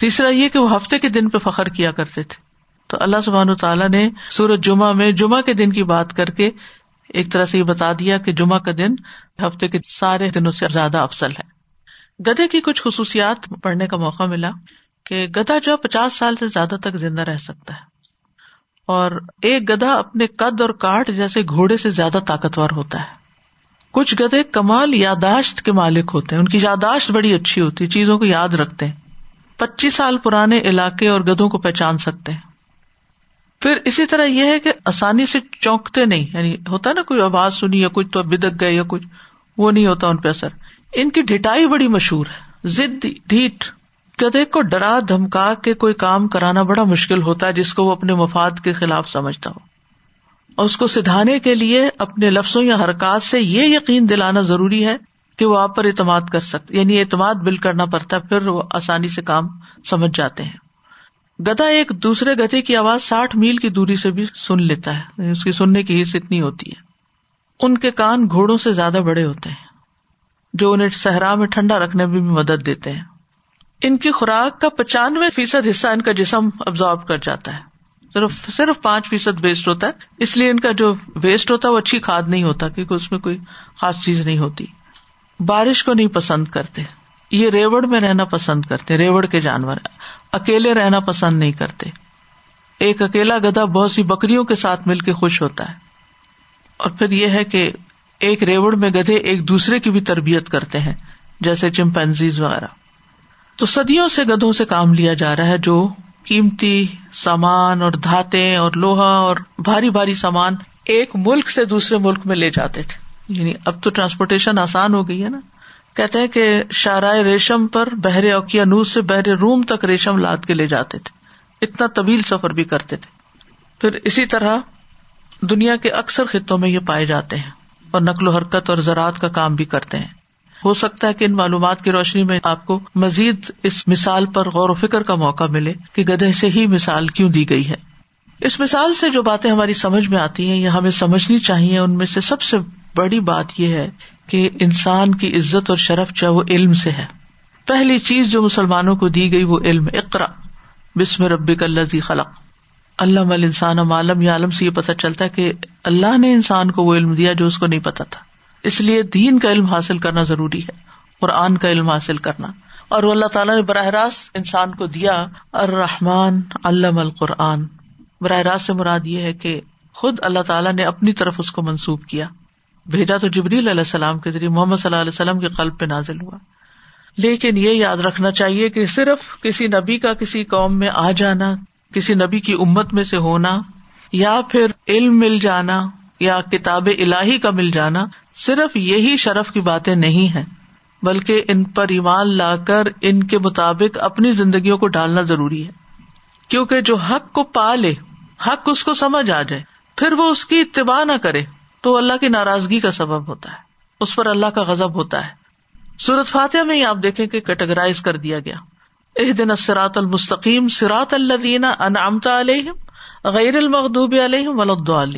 تیسرا یہ کہ وہ ہفتے کے دن پہ فخر کیا کرتے تھے۔ تو اللہ سبحان تعالیٰ نے سورج جمعہ میں جمعہ کے دن کی بات کر کے ایک طرح سے یہ بتا دیا کہ جمعہ کا دن ہفتے کے سارے دنوں سے زیادہ افسل ہے۔ گدے کی کچھ خصوصیات پڑھنے کا موقع ملا۔ کہ گدا جو پچاس سال سے زیادہ تک زندہ رہ سکتا ہے اور ایک گدھا اپنے قد اور کاٹ جیسے گھوڑے سے زیادہ طاقتور ہوتا ہے۔ کچھ گدھے کمال یاداشت کے مالک ہوتے ہیں۔ ان کی یاداشت بڑی اچھی ہوتی ہے، چیزوں کو یاد رکھتے ہیں۔ پچیس سال پرانے علاقے اور گدوں کو پہچان سکتے ہیں۔ پھر اسی طرح یہ ہے کہ آسانی سے چونکتے نہیں یعنی ہوتا نا کوئی آواز سنی یا کچھ تو بدک گئے یا کچھ، وہ نہیں ہوتا ان پہ اثر۔ ان کی ڈٹائی بڑی مشہور ہے۔ ضد، ڈھیٹ۔ گدے کو ڈرا، دھمکا کے کوئی کام کرانا بڑا مشکل ہوتا ہے، جس کو وہ اپنے مفاد کے خلاف سمجھتا ہو۔ اور اس کو سدھانے کے لیے اپنے لفظوں یا حرکات سے یہ یقین دلانا ضروری ہے کہ وہ آپ پر اعتماد کر سکتے یعنی اعتماد بل کرنا پڑتا ہے، پھر وہ آسانی سے کام سمجھ جاتے ہیں۔ گدا ایک دوسرے گدے کی آواز ساٹھ میل کی دوری سے بھی سن لیتا ہے یعنی اس کی سننے کی حص اتنی ہوتی ہے۔ ان کے کان گھوڑوں سے زیادہ بڑے ہوتے ہیں، جو انہیں صحرا میں ٹھنڈا رکھنے میں بھی مدد دیتے ہیں۔ ان کی خوراک کا پچانوے فیصد حصہ ان کا جسم ابزارو کر جاتا ہے۔ صرف صرف پانچ فیصد ویسٹ ہوتا ہے۔ اس لیے ان کا جو ویسٹ ہوتا ہے وہ اچھی کھاد نہیں ہوتا کیونکہ اس میں کوئی خاص چیز نہیں ہوتی۔ بارش کو نہیں پسند کرتے۔ یہ ریوڑ میں رہنا پسند کرتے، ریوڑ کے جانور۔ اکیلے رہنا پسند نہیں کرتے۔ ایک اکیلا گدھا بہت سی بکریوں کے ساتھ مل کے خوش ہوتا ہے۔ اور پھر یہ ہے کہ ایک ریوڑ میں گدھے ایک دوسرے کی بھی تربیت کرتے ہیں، جیسے چمپینزیز وغیرہ۔ تو صدیوں سے گدھوں سے کام لیا جا رہا ہے جو قیمتی سامان اور دھاتے اور لوہا اور بھاری بھاری سامان ایک ملک سے دوسرے ملک میں لے جاتے تھے۔ یعنی اب تو ٹرانسپورٹیشن آسان ہو گئی ہے نا۔ کہتے ہیں کہ شارائے ریشم پر بحر اوکیا نوز سے بحر روم تک ریشم لاد کے لے جاتے تھے۔ اتنا طویل سفر بھی کرتے تھے۔ پھر اسی طرح دنیا کے اکثر خطوں میں یہ پائے جاتے ہیں اور نقل و حرکت اور زراعت کا کام بھی کرتے ہیں۔ ہو سکتا ہے کہ ان معلومات کی روشنی میں آپ کو مزید اس مثال پر غور و فکر کا موقع ملے کہ گدھے سے ہی مثال کیوں دی گئی ہے۔ اس مثال سے جو باتیں ہماری سمجھ میں آتی ہیں یا ہمیں سمجھنی چاہیے، ان میں سے سب سے بڑی بات یہ ہے کہ انسان کی عزت اور شرف چاہے وہ علم سے ہے۔ پہلی چیز جو مسلمانوں کو دی گئی وہ علم اقرا، بسم ربک اللہ خلق۔ اللہ انسان عالم یا عالم سے یہ پتا چلتا ہے کہ اللہ نے انسان کو وہ علم دیا جو اس کو نہیں پتا تھا۔ اس لیے دین کا علم حاصل کرنا ضروری ہے، قرآن کا علم حاصل کرنا۔ اور وہ اللہ تعالیٰ نے براہ راست انسان کو دیا الرحمان علم القرآن۔ براہ راست سے مراد یہ ہے کہ خود اللہ تعالیٰ نے اپنی طرف اس کو منسوب کیا۔ بھیجا تو جبریل علیہ السلام کے ذریعے، محمد صلی اللہ علیہ وسلم کے قلب پہ نازل ہوا۔ لیکن یہ یاد رکھنا چاہیے کہ صرف کسی نبی کا کسی قوم میں آ جانا، کسی نبی کی امت میں سے ہونا، یا پھر علم مل جانا، یا کتاب الہی کا مل جانا صرف یہی شرف کی باتیں نہیں ہے بلکہ ان پر ایمان لا کر ان کے مطابق اپنی زندگیوں کو ڈالنا ضروری ہے۔ کیونکہ جو حق کو پا لے، حق اس کو سمجھ آ جائے، پھر وہ اس کی اتباع نہ کرے، تو اللہ کی ناراضگی کا سبب ہوتا ہے۔ اس پر اللہ کا غزب ہوتا ہے۔ سورت فاتح میں ہی آپ دیکھیں کہ کیٹاگرائز کر دیا گیا۔ اح دن اسرات المستقیم سرات اللہ انعامتا علیہم، غیر المخوب علیہم ولاد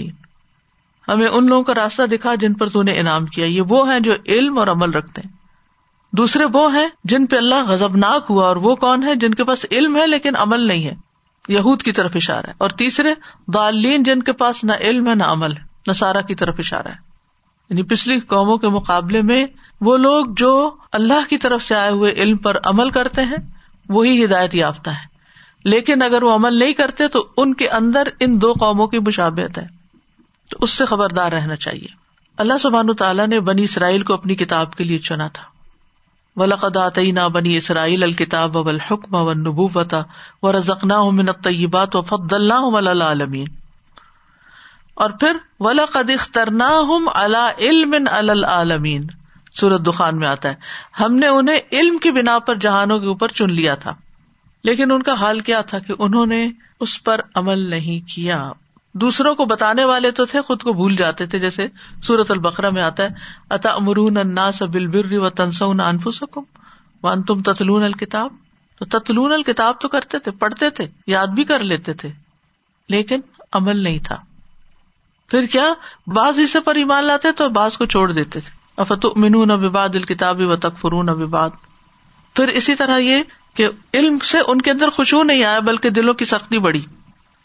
ہمیں ان لوگوں کا راستہ دکھا جن پر تو نے انعام کیا۔ یہ وہ ہیں جو علم اور عمل رکھتے ہیں۔ دوسرے وہ ہیں جن پہ اللہ غزبناک ہوا اور وہ کون ہے جن کے پاس علم ہے لیکن عمل نہیں ہے۔ یہود کی طرف اشارہ ہے۔ اور تیسرے دالین جن کے پاس نہ علم ہے نہ عمل ہے۔ نہ سارا کی طرف اشارہ ہے۔ یعنی پچھلی قوموں کے مقابلے میں وہ لوگ جو اللہ کی طرف سے آئے ہوئے علم پر عمل کرتے ہیں، وہی ہدایت یافتہ ہے لیکن اگر وہ عمل نہیں کرتے تو ان کے اندر ان دو قوموں کی مشابت ہے۔ تو اس سے خبردار رہنا چاہیے۔ اللہ سبحان تعالیٰ نے بنی اسرائیل کو اپنی کتاب کے لیے چنا تھا۔ ولقدات بنی اسرائیل الکتاب و الحکم و نبوت و رزقنا من الطیبات و فد اللہ عالمین اور پھر ولقد اخترنا ہم اللہ علم العالمین سورت دخان میں آتا ہے۔ ہم نے انہیں علم کی بنا پر جہانوں کے اوپر چن لیا تھا۔ لیکن ان کا حال کیا تھا کہ انہوں نے اس پر عمل نہیں کیا۔ دوسروں کو بتانے والے تو تھے، خود کو بھول جاتے تھے، جیسے سورت البقرا میں آتا ہے اتا امرون اناس بل و تنسون انفسکم وان تم تتلون الکتاب تو تتلون الکتاب تو کرتے تھے، پڑھتے تھے، یاد بھی کر لیتے تھے، لیکن عمل نہیں تھا۔ پھر کیا؟ بعض اسے پر ایمان لاتے تو بعض کو چھوڑ دیتے تھے۔ افت منون اباد الکتاب و تکفرون اباد پھر اسی طرح یہ کہ علم سے ان کے اندر خوشبو نہیں آیا، بلکہ دلوں کی سختی بڑی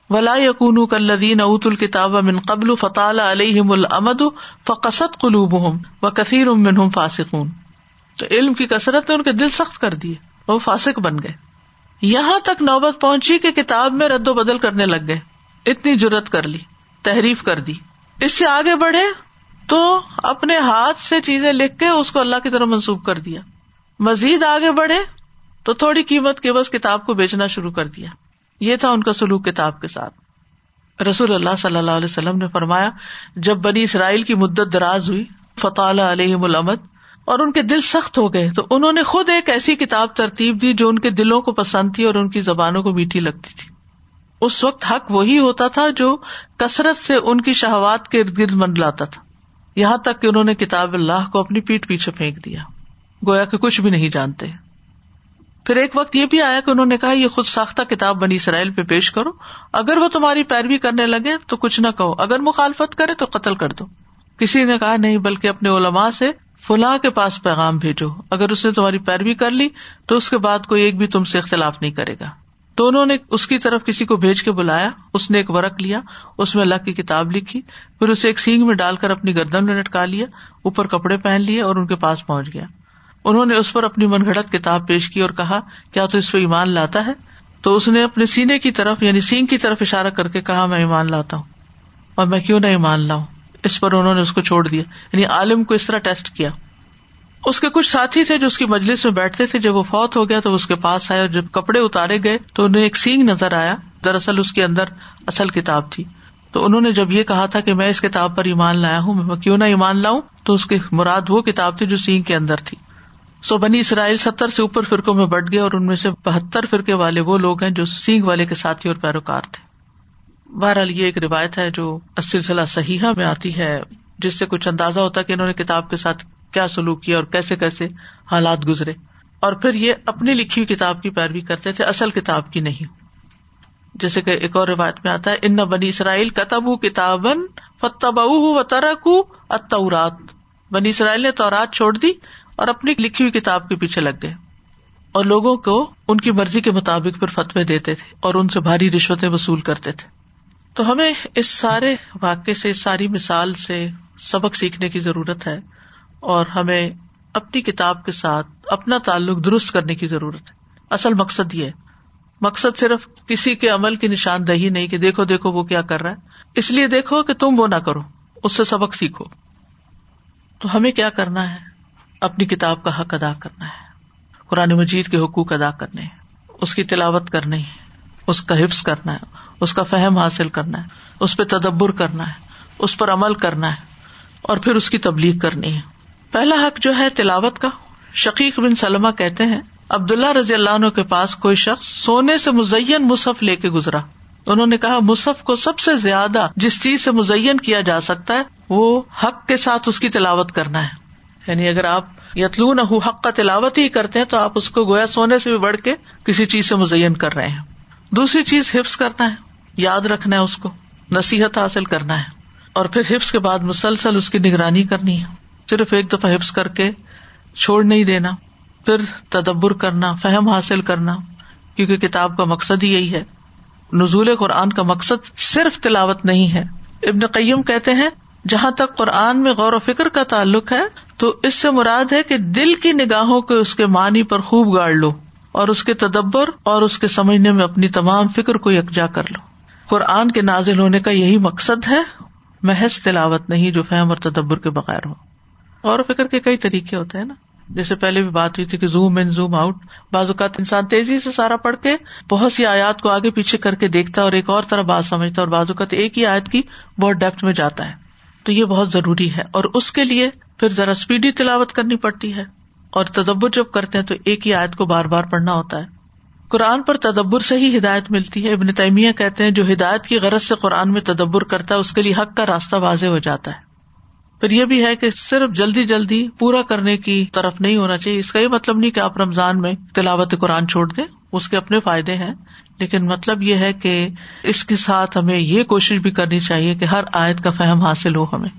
ولا یقون کلدین اوت الکتاب من قبل فطال علیہم العمد فقصت قلوب ہوں و کثیر امن فاسقون۔ تو علم کی کثرت نے ان کے دل سخت کر دیے، وہ فاسق بن گئے۔ یہاں تک نوبت پہنچی کہ کتاب میں رد و بدل کرنے لگ گئے۔ اتنی جرت کر لی، تحریف کر دی۔ اس سے آگے بڑھے تو اپنے ہاتھ سے چیزیں لکھ کے اس کو اللہ کی طرف منسوخ کر دیا۔ مزید آگے بڑھے تو تھوڑی قیمت کے بس کتاب کو بیچنا شروع کر دیا۔ یہ تھا ان کا سلوک کتاب کے ساتھ۔ رسول اللہ صلی اللہ علیہ وسلم نے فرمایا، جب بنی اسرائیل کی مدت دراز ہوئی فتح علیہ ملامت اور ان کے دل سخت ہو گئے، تو انہوں نے خود ایک ایسی کتاب ترتیب دی جو ان کے دلوں کو پسند تھی اور ان کی زبانوں کو میٹھی لگتی تھی۔ اس وقت حق وہی ہوتا تھا جو کثرت سے ان کی شہوات کے ارد گرد من لاتا تھا۔ یہاں تک کہ انہوں نے کتاب اللہ کو اپنی پیٹ پیچھے پھینک دیا۔ گویا کہ کچھ بھی نہیں جانتے۔ پھر ایک وقت یہ بھی آیا کہ انہوں نے کہا، یہ خود ساختہ کتاب بنی اسرائیل پہ پیش کرو۔ اگر وہ تمہاری پیروی کرنے لگے تو کچھ نہ کہو۔ اگر مخالفت کرے تو قتل کر دو۔ کسی نے کہا، نہیں، بلکہ اپنے علماء سے فلاں کے پاس پیغام بھیجو۔ اگر اس نے تمہاری پیروی کر لی تو اس کے بعد کوئی ایک بھی تم سے اختلاف نہیں کرے گا۔ تو انہوں نے اس کی طرف کسی کو بھیج کے بلایا۔ اس نے ایک ورق لیا، اس میں اللہ کی کتاب لکھی۔ پھر اسے ایک سینگ میں ڈال کر اپنی گردن میں لٹکا لیا، اوپر کپڑے پہن لیے اور ان کے پاس پہنچ گیا۔ انہوں نے اس پر اپنی من گڑت کتاب پیش کی اور کہا، کیا تو اس پہ ایمان لاتا ہے؟ تو اس نے اپنے سینے کی طرف یعنی سینگ کی طرف اشارہ کر کے کہا، میں ایمان لاتا ہوں اور میں کیوں نہ ایمان لاؤں؟ اس پر انہوں نے اس کو چھوڑ دیا یعنی عالم کو اس طرح ٹیسٹ کیا۔ اس کے کچھ ساتھی تھے جو اس کی مجلس میں بیٹھتے تھے، جب وہ فوت ہو گیا تو اس کے پاس آئے اور جب کپڑے اتارے گئے تو انہیں ایک سینگ نظر آیا۔ دراصل اس کے اندر اصل کتاب تھی۔ تو انہوں نے جب یہ کہا تھا کہ میں اس کتاب پر ایمان لایا ہوں، میں کیوں نہ ایمان لاؤں؟ تو اس کی مراد وہ کتاب تھی جو سینگ کے اندر تھی۔ سو بنی اسرائیل ستر سے اوپر فرقوں میں بٹ گئے اور ان میں سے بہتر فرقے والے وہ لوگ ہیں جو سینگ والے کے ساتھی اور پیروکار تھے۔ بہرحال یہ ایک روایت ہے جو سلسلہ صحیح میں آتی ہے، جس سے کچھ اندازہ ہوتا ہے کہ انہوں نے کتاب کے ساتھ کیا سلوک کیا اور کیسے کیسے حالات گزرے۔ اور پھر یہ اپنی لکھی ہوئی کتاب کی پیروی کرتے تھے، اصل کتاب کی نہیں۔ جیسے کہ ایک اور روایت میں آتا ہے، ان بنی اسرائیل کتب کتابن فتب و ترک اتورات بنی اسرائیل نے تورات چھوڑ دی اور اپنی لکھی ہوئی کتاب کے پیچھے لگ گئے اور لوگوں کو ان کی مرضی کے مطابق پھر فتوے دیتے تھے اور ان سے بھاری رشوتیں وصول کرتے تھے۔ تو ہمیں اس سارے واقعے سے، اس ساری مثال سے سبق سیکھنے کی ضرورت ہے اور ہمیں اپنی کتاب کے ساتھ اپنا تعلق درست کرنے کی ضرورت ہے۔ اصل مقصد یہ مقصد صرف کسی کے عمل کی نشاندہی نہیں کہ دیکھو دیکھو وہ کیا کر رہا ہے۔ اس لیے دیکھو کہ تم وہ نہ کرو۔ اس سے سبق سیکھو۔ تو ہمیں کیا کرنا ہے؟ اپنی کتاب کا حق ادا کرنا ہے۔ قرآن مجید کے حقوق ادا کرنے اس کی تلاوت کرنی ہے۔ اس کا حفظ کرنا ہے۔ اس کا فہم حاصل کرنا ہے۔ اس پہ تدبر کرنا ہے۔ اس پر عمل کرنا ہے۔ اور پھر اس کی تبلیغ کرنی ہے۔ پہلا حق جو ہے تلاوت کا۔ شقیق بن سلمہ کہتے ہیں، عبداللہ رضی اللہ عنہ کے پاس کوئی شخص سونے سے مزین مصحف لے کے گزرا۔ انہوں نے کہا مصحف کو سب سے زیادہ جس چیز سے مزین کیا جا سکتا ہے، وہ حق کے ساتھ اس کی تلاوت کرنا ہے۔ یعنی اگر آپ یتلون حق کا تلاوت ہی کرتے ہیں تو آپ اس کو گویا سونے سے بھی بڑھ کے کسی چیز سے مزین کر رہے ہیں۔ دوسری چیز حفظ کرنا ہے، یاد رکھنا ہے اس کو، نصیحت حاصل کرنا ہے۔ اور پھر حفظ کے بعد مسلسل اس کی نگرانی کرنی ہے۔ صرف ایک دفعہ حفظ کر کے چھوڑ نہیں دینا، پھر تدبر کرنا، فہم حاصل کرنا، کیونکہ کتاب کا مقصد ہی یہی ہے۔ نزول قرآن کا مقصد صرف تلاوت نہیں ہے۔ ابن قیم کہتے ہیں، جہاں تک قرآن میں غور و فکر کا تعلق ہے، تو اس سے مراد ہے کہ دل کی نگاہوں کے اس کے معنی پر خوب گاڑ لو اور اس کے تدبر اور اس کے سمجھنے میں اپنی تمام فکر کو یکجا کر لو۔ قرآن کے نازل ہونے کا یہی مقصد ہے، محض تلاوت نہیں جو فہم اور تدبر کے بغیر ہو۔ اور فکر کے کئی طریقے ہوتے ہیں نا۔ جیسے پہلے بھی بات ہوئی تھی کہ زوم ان زوم آؤٹ بعض اوقات انسان تیزی سے سارا پڑھ کے بہت سی آیات کو آگے پیچھے کر کے دیکھتا ہے اور ایک اور طرح بات سمجھتا ہے اور بعض اوقات ایک ہی آیت کی بہت ڈیپتھ میں جاتا ہے۔ تو یہ بہت ضروری ہے اور اس کے لیے پھر ذرا اسپیڈی تلاوت کرنی پڑتی ہے۔ اور تدبر جب کرتے ہیں تو ایک ہی آیت کو بار بار پڑھنا ہوتا ہے۔ قرآن پر تدبر سے ہی ہدایت ملتی ہے۔ ابن تیمیہ کہتے ہیں جو ہدایت کی غرض سے قرآن میں تدبر کرتا ہے، اس کے لیے حق کا راستہ واضح ہو جاتا ہے۔ پھر یہ بھی ہے کہ صرف جلدی جلدی پورا کرنے کی طرف نہیں ہونا چاہیے۔ اس کا یہ مطلب نہیں کہ آپ رمضان میں تلاوت قرآن چھوڑ دیں، اس کے اپنے فائدے ہیں۔ لیکن مطلب یہ ہے کہ اس کے ساتھ ہمیں یہ کوشش بھی کرنی چاہیے کہ ہر آیت کا فہم حاصل ہو ہمیں۔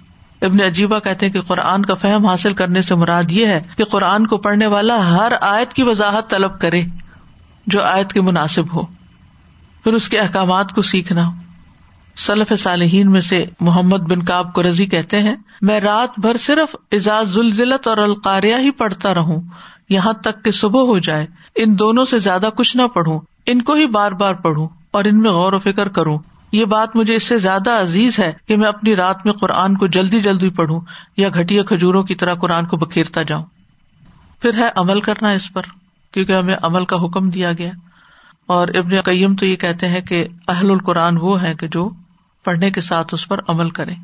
ابن عجیبہ کہتے ہیں کہ قرآن کا فہم حاصل کرنے سے مراد یہ ہے کہ قرآن کو پڑھنے والا ہر آیت کی وضاحت طلب کرے، جو آیت کے مناسب ہو۔ پھر اس کے احکامات کو سیکھنا۔ سلف صالحین میں سے محمد بن کاب کو رضی کہتے ہیں، میں رات بھر صرف اعزاز زلزلت اور القاریہ ہی پڑھتا رہوں، یہاں تک کہ صبح ہو جائے، ان دونوں سے زیادہ کچھ نہ پڑھوں، ان کو ہی بار بار پڑھوں اور ان میں غور و فکر کروں۔ یہ بات مجھے اس سے زیادہ عزیز ہے کہ میں اپنی رات میں قرآن کو جلدی جلدی پڑھوں یا گٹیا کھجوروں کی طرح قرآن کو بکھیرتا جاؤں۔ پھر ہے عمل کرنا اس پر، کیونکہ ہمیں عمل کا حکم دیا گیا۔ اور ابن قیم تو یہ کہتے ہیں کہ اہل القرآن وہ ہے کہ جو پڑھنے کے ساتھ اس پر عمل کرے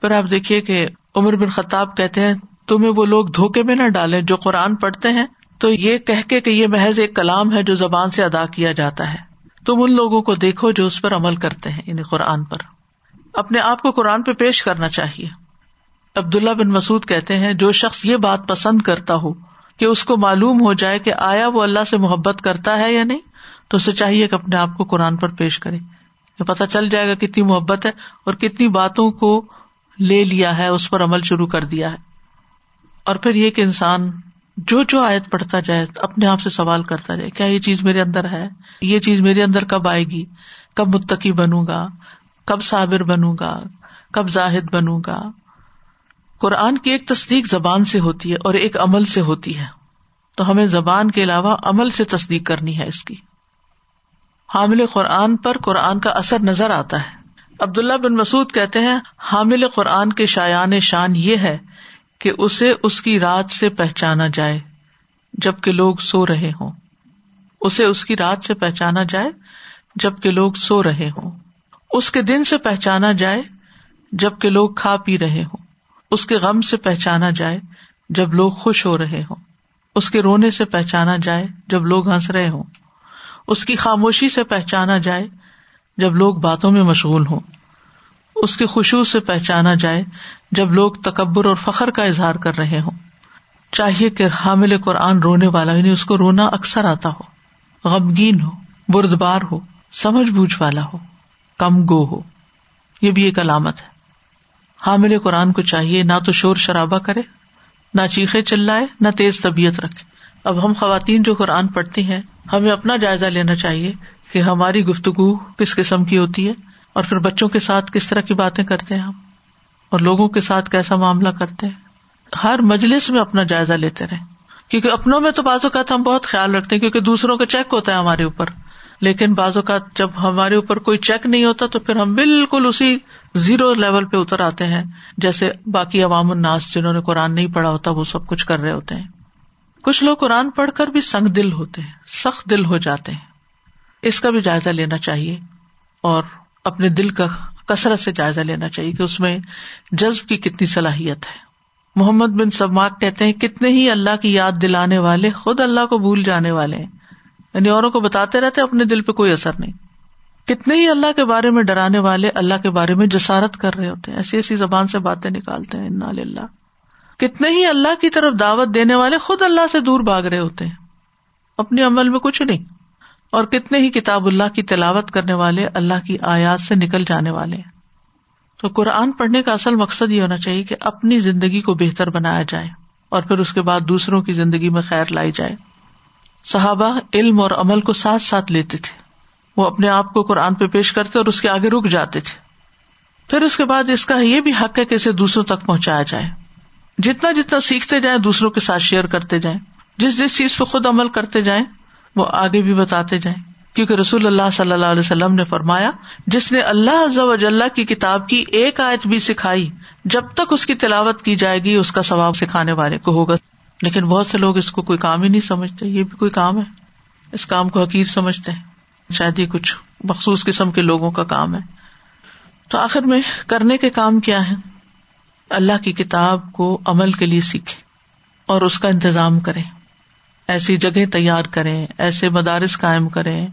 پھر آپ دیکھیے کہ عمر بن خطاب کہتے ہیں، تمہیں وہ لوگ دھوکے میں نہ ڈالے جو قرآن پڑھتے ہیں۔ تو یہ کہ کہ یہ محض ایک کلام ہے جو زبان سے ادا کیا جاتا ہے۔ تم ان لوگوں کو دیکھو جو اس پر عمل کرتے ہیں یعنی قرآن پر۔ اپنے آپ کو قرآن پہ پیش کرنا چاہیے۔ عبداللہ بن مسعد کہتے ہیں، جو شخص یہ بات پسند کرتا ہو کہ اس کو معلوم ہو جائے کہ آیا وہ اللہ سے محبت کرتا ہے یا نہیں، تو اسے چاہیے کہ اپنے آپ کو قرآن پر پیش کرے۔ پتا چل جائے گا کتنی محبت ہے اور کتنی باتوں کو لے لیا ہے، اس پر عمل شروع کر دیا ہے۔ اور پھر یہ کہ انسان جو جو آیت پڑھتا جائے، اپنے آپ سے سوال کرتا جائے، کیا یہ چیز میرے اندر ہے؟ یہ چیز میرے اندر کب آئے گی؟ کب متقی بنوں گا؟ کب صابر بنوں گا؟ کب زاہد بنوں گا؟ قرآن کی ایک تصدیق زبان سے ہوتی ہے اور ایک عمل سے ہوتی ہے۔ تو ہمیں زبان کے علاوہ عمل سے تصدیق کرنی ہے اس کی۔ حامل قرآن پر قرآن کا اثر نظر آتا ہے۔ عبداللہ بن مسعد کہتے ہیں، حامل قرآن کے شایان شان یہ ہے کہ اسے اس کی رات سے پہچانا جائے جبکہ لوگ سو رہے ہوں۔ اسے اس کی رات سے پہچانا جائے جبکہ لوگ سو رہے ہوں۔ اس کے دن سے پہچانا جائے جبکہ لوگ کھا پی رہے ہوں۔ اس کے غم سے پہچانا جائے جب لوگ خوش ہو رہے ہوں۔ اس کے رونے سے پہچانا جائے جب لوگ ہنس رہے ہوں۔ اس کی خاموشی سے پہچانا جائے جب لوگ باتوں میں مشغول ہوں۔ اس کی خوشبو سے پہچانا جائے جب لوگ تکبر اور فخر کا اظہار کر رہے ہوں۔ چاہیے کہ حامل قرآن رونے والا یعنی اس کو رونا اکثر آتا ہو، غمگین ہو، بردبار ہو، سمجھ بوجھ والا ہو، کم گو ہو۔ یہ بھی ایک علامت ہے۔ حامل قرآن کو چاہیے نہ تو شور شرابہ کرے، نہ چیخے چلائے، نہ تیز طبیعت رکھے۔ اب ہم خواتین جو قرآن پڑھتی ہیں، ہمیں اپنا جائزہ لینا چاہیے کہ ہماری گفتگو کس قسم کی ہوتی ہے اور پھر بچوں کے ساتھ کس طرح کی باتیں کرتے ہیں ہم اور لوگوں کے ساتھ کیسا معاملہ کرتے ہیں۔ ہر مجلس میں اپنا جائزہ لیتے رہے کیونکہ اپنوں میں تو بازو کا ہم بہت خیال رکھتے ہیں کیونکہ دوسروں کا چیک ہوتا ہے ہمارے اوپر۔ لیکن بعض اوقات جب ہمارے اوپر کوئی چیک نہیں ہوتا تو پھر ہم بالکل اسی زیرو لیول پہ اتر آتے ہیں۔ جیسے باقی عوام الناس جنہوں نے قرآن نہیں پڑھا ہوتا وہ سب کچھ کر رہے ہوتے ہیں۔ کچھ لوگ قرآن پڑھ کر بھی سنگ دل ہوتے ہیں، سخت دل ہو جاتے ہیں۔ اس کا بھی جائزہ لینا چاہیے اور اپنے دل کا کثرت سے جائزہ لینا چاہیے کہ اس میں جذب کی کتنی صلاحیت ہے۔ محمد بن سبماک کہتے ہیں، کتنے ہی اللہ کی یاد دلانے والے، خود اللہ کو بھول جانے والے ہیں۔ یعنی اوروں کو بتاتے رہتے اپنے دل پہ کوئی اثر نہیں۔ کتنے ہی اللہ کے بارے میں ڈرانے والے، اللہ کے بارے میں جسارت کر رہے ہوتے ہیں۔ ایسی ایسی زبان سے باتیں نکالتے ہیں اللہ کتنے ہی اللہ کی طرف دعوت دینے والے خود اللہ سے دور بھاگ رہے ہوتے ہیں۔ اپنے عمل میں کچھ نہیں۔ اور کتنے ہی کتاب اللہ کی تلاوت کرنے والے اللہ کی آیات سے نکل جانے والے ہیں۔ تو قرآن پڑھنے کا اصل مقصد یہ ہونا چاہیے کہ اپنی زندگی کو بہتر بنایا جائے اور پھر اس کے بعد دوسروں کی زندگی میں خیر لائی جائے۔ صحابہ علم اور عمل کو ساتھ ساتھ لیتے تھے۔ وہ اپنے آپ کو قرآن پہ پیش کرتے اور اس کے آگے رک جاتے تھے۔ پھر اس کے بعد اس کا یہ بھی حق ہے کہ اسے دوسروں تک پہنچایا جائے۔ جتنا جتنا سیکھتے جائیں، دوسروں کے ساتھ شیئر کرتے جائیں۔ جس جس چیز پہ خود عمل کرتے جائیں، وہ آگے بھی بتاتے جائیں۔ کیونکہ رسول اللہ صلی اللہ علیہ وسلم نے فرمایا، جس نے اللہ کی کتاب کی ایک آیت بھی سکھائی، جب تک اس کی تلاوت کی جائے گی، اس کا ثواب سکھانے والے کو ہوگا۔ لیکن بہت سے لوگ اس کو کوئی کام ہی نہیں سمجھتے، یہ بھی کوئی کام ہے۔ اس کام کو حقیر سمجھتے ہیں۔ شاید یہ کچھ مخصوص قسم کے لوگوں کا کام ہے۔ تو آخر میں کرنے کے کام کیا ہے اللہ کی کتاب کو عمل کے لیے سیکھے اور اس کا انتظام کریں۔ ایسی جگہ تیار کریں، ایسے مدارس قائم کریں،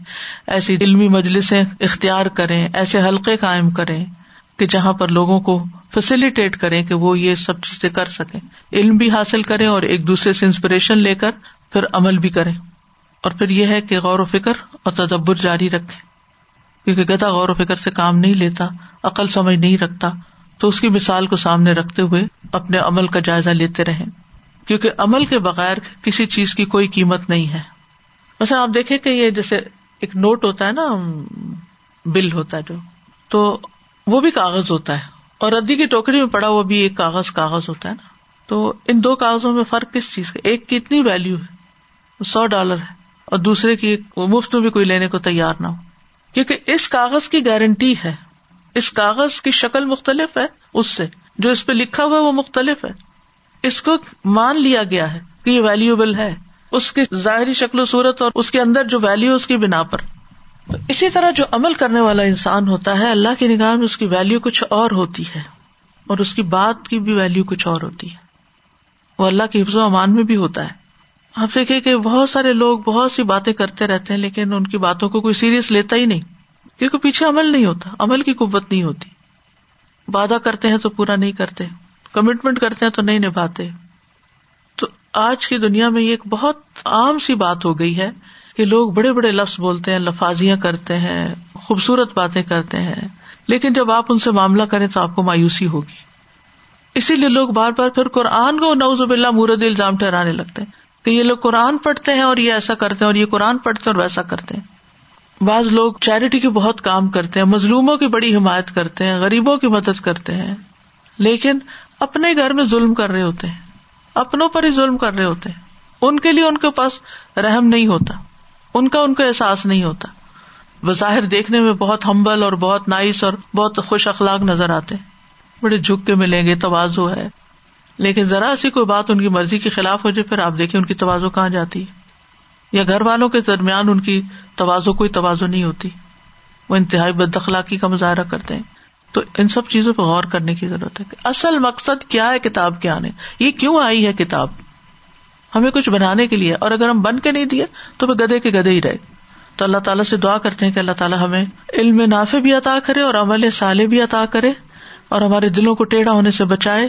ایسی علمی مجلسیں اختیار کریں، ایسے حلقے قائم کریں کہ جہاں پر لوگوں کو فیسلٹیٹ کریں کہ وہ یہ سب چیزیں کر سکیں۔ علم بھی حاصل کریں اور ایک دوسرے سے انسپریشن لے کر پھر عمل بھی کریں۔ اور پھر یہ ہے کہ غور و فکر اور تدبر جاری رکھے کیونکہ گدا غور و فکر سے کام نہیں لیتا، عقل سمجھ نہیں رکھتا۔ تو اس کی مثال کو سامنے رکھتے ہوئے اپنے عمل کا جائزہ لیتے رہیں کیونکہ عمل کے بغیر کسی چیز کی کوئی قیمت نہیں ہے۔ ویسے آپ دیکھیں کہ یہ جیسے ایک نوٹ ہوتا ہے نا، بل ہوتا ہے جو۔ تو وہ بھی کاغذ ہوتا ہے۔ اور ردی کی ٹوکری میں پڑا وہ بھی ایک کاغذ کاغذ ہوتا ہے نا۔ تو ان دو کاغذوں میں فرق کس چیز کا؟ ایک کی اتنی ویلو ہے سو ڈالر ہے۔ اور دوسرے کی مفت میں بھی کوئی لینے کو تیار نہ ہو۔ کیونکہ اس کاغذ کی گارنٹی ہے۔ اس کاغذ کی شکل مختلف ہے، اس سے۔ جو اس پہ لکھا ہوا وہ مختلف ہے۔ اس کو مان لیا گیا ہے کہ یہ ویلوبل ہے۔ اس کی ظاہری شکل و صورت اور اس کے اندر جو ویلو اس کی بنا پر۔ اسی طرح جو عمل کرنے والا انسان ہوتا ہے، اللہ کی نگاہ میں اس کی ویلو کچھ اور ہوتی ہے اور اس کی بات کی بھی ویلو کچھ اور ہوتی ہے۔ وہ اللہ کے حفظ و امان میں بھی ہوتا ہے۔ آپ دیکھیں کہ بہت سارے لوگ بہت سی باتیں کرتے رہتے ہیں، لیکن ان کی باتوں کو کوئی سیریس لیتا ہی نہیں۔ کیونکہ پیچھے عمل نہیں ہوتا، عمل کی قوت نہیں ہوتی۔ وعدہ کرتے ہیں تو پورا نہیں کرتے کمٹمنٹ کرتے ہیں تو نہیں نبھاتے۔ تو آج کی دنیا میں یہ ایک بہت عام سی بات ہو گئی ہے کہ لوگ بڑے بڑے لفظ بولتے ہیں، لفاظیاں کرتے ہیں، خوبصورت باتیں کرتے ہیں۔ لیکن جب آپ ان سے معاملہ کریں تو آپ کو مایوسی ہوگی۔ اسی لیے لوگ بار بار پھر قرآن کو نوز اللہ مورد الزام ٹھہرانے لگتے ہیں کہ یہ لوگ قرآن پڑھتے ہیں اور یہ ایسا کرتے ہیں اور یہ قرآن پڑھتے ہیں اور ویسا کرتے ہیں۔ بعض لوگ چیریٹی کے بہت کام کرتے ہیں، مظلوموں کی بڑی حمایت کرتے ہیں، غریبوں کی مدد کرتے ہیں، لیکن اپنے گھر میں ظلم کر رہے ہوتے ہیں، اپنوں پر ہی ظلم کر رہے ہوتے ہیں۔ ان کے لیے ان کے پاس رحم نہیں ہوتا، ان کا ان کو احساس نہیں ہوتا۔ بظاہر دیکھنے میں بہت ہمبل اور بہت نائس اور بہت خوش اخلاق نظر آتے ہیں۔ بڑے جھک کے ملیں گے توازو ہے۔ لیکن ذرا سی کوئی بات ان کی مرضی کے خلاف ہو جائے، پھر آپ دیکھیں ان کی توازو کہاں جاتی ہے۔ یا گھر والوں کے درمیان ان کی توازو، کوئی توازو نہیں ہوتی۔ وہ انتہائی بد اخلاقی کا مظاہرہ کرتے ہیں۔ تو ان سب چیزوں پہ غور کرنے کی ضرورت ہے کہ اصل مقصد کیا ہے کتاب کے آنے۔ یہ کیوں آئی ہے کتاب؟ ہمیں کچھ بنانے کے لیے۔ اور اگر ہم بن کے نہیں دیے، تو وہ گدے کے گدے ہی رہے۔ تو اللہ تعالیٰ سے دعا کرتے ہیں کہ اللہ تعالیٰ ہمیں علم نافع بھی عطا کرے اور عمل سالے بھی عطا کرے اور ہمارے دلوں کو ٹیڑھا ہونے سے بچائے۔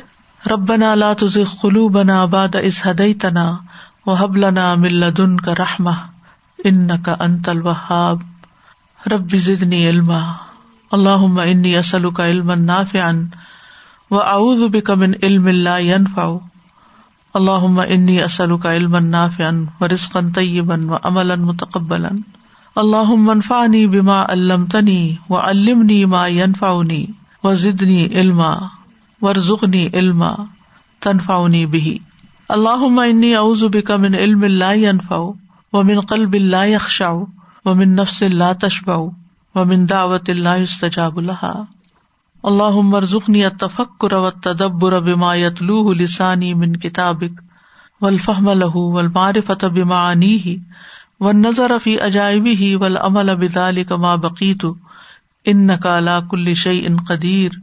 رب بنا اللہ تز خلو بنا باد از ہدئی تنا وہ حب لنا ملدن کا رحما ان کا انتل وہاب رب زدنی علما. اللہ انی اسل کا علم نافع و اعوذ بک من علم لا ينفع. اللہ انی اسل کا علم نافع و رزقا طیبا و عملا متقبلا. اللہ انفعنی بما علمتنی و علمنی ما ينفعنی و زدنی علما. ورزقنی علما تنفعنی به. اللهم انی اعوذ بک من علم لا ينفع و من قلب لا يخشع ومن نفس لا تشبع ومن دعوت اللہ استجاب لها اللهم ارزقني التفكر والتدبر بما يتلوه لساني من كتابك والفهم له والمعرفة بمعانيه والنظر في أجائبه والعمل بذلك ما بقيت إنك على كل شيء قدير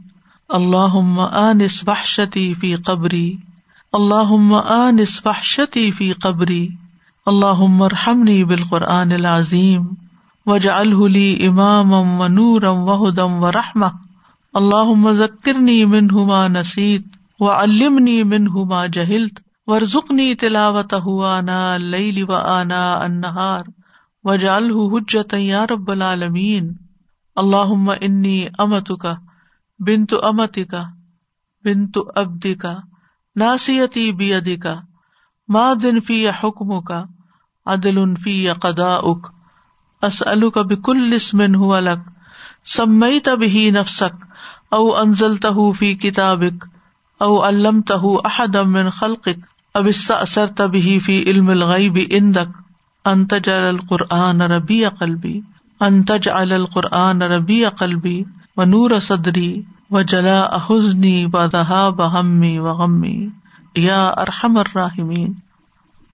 اللهم آنس وحشتي في قبري اللهم آنس وحشتي في قبري اللهم ارحمني بالقرآن العظیم وجا الحلی امام و العظيم واجعله لي إماما ونورا وهدى ورحمة اللهم ذكرني منه ما نسيت وعلمني منه ما جهلت وارزقني تلاوته آناء الليل وآناء النهار واجعله حجة يا رب العالمين اللهم إني أمتك بنت امتك بنت عبدك ناصیتی بیدک مادن فی حکمک عدل فی قضاؤک، اسألک بكل اسم هو لك سمیت به نفسک، او انزلته فی کتابک، او علمته احدا من خلقک اب استأثرت به فی علم الغیب عندک، ان تجعل القرآن ربیع قلبی، ان تجعل القرآن ربیع قلبی ونور صدری۔ و جلا احزنی و دہا بہمی و غمی یا ارحم الراحمین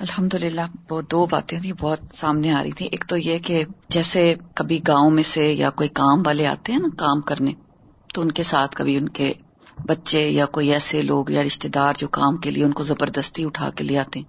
الحمد للہ وہ دو باتیں تھیں بہت سامنے آ رہی تھی ایک تو یہ کہ جیسے کبھی گاؤں میں سے یا کوئی کام والے آتے ہیں نا کام کرنے تو ان کے ساتھ کبھی ان کے بچے یا کوئی ایسے لوگ یا رشتے دار جو کام کے لیے ان کو زبردستی اٹھا کے لے آتے ہیں۔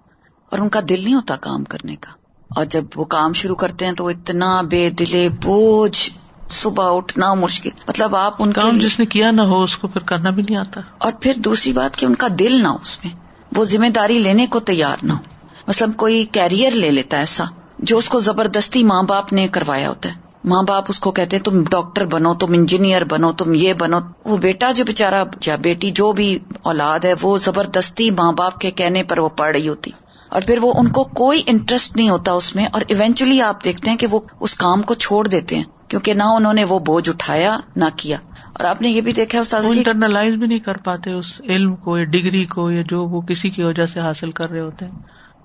اور ان کا دل نہیں ہوتا کام کرنے کا۔ اور جب وہ کام شروع کرتے ہیں تو وہ اتنا بے دلے بوجھ صبح اٹھنا مشکل۔ مطلب آپ ان کام جس نے کیا نہ ہو اس کو پھر کرنا بھی نہیں آتا۔ اور پھر دوسری بات کہ ان کا دل نہ ہو اس میں وہ ذمہ داری لینے کو تیار نہ ہو۔ مثلاً کوئی کیریئر لے لیتا ہے ایسا جو اس کو زبردستی ماں باپ نے کروایا ہوتا ہے۔ ماں باپ اس کو کہتے ہیں تم ڈاکٹر بنو تم انجینئر بنو تم یہ بنو۔ وہ بیٹا جو بےچارا یا بیٹی جو بھی اولاد ہے وہ زبردستی ماں باپ کے کہنے پر وہ پڑھ رہی ہوتی۔ اور پھر وہ ان کو کوئی انٹرسٹ نہیں ہوتا اس میں۔ اور ایونچولی آپ دیکھتے ہیں کہ وہ اس کام کو چھوڑ دیتے ہیں کیونکہ نہ انہوں نے وہ بوجھ اٹھایا نہ کیا۔ اور آپ نے یہ بھی دیکھا انٹرنلائز بھی نہیں کر پاتے اس علم کو یا ڈگری کو یا جو وہ کسی کی وجہ سے حاصل کر رہے ہوتے ہیں۔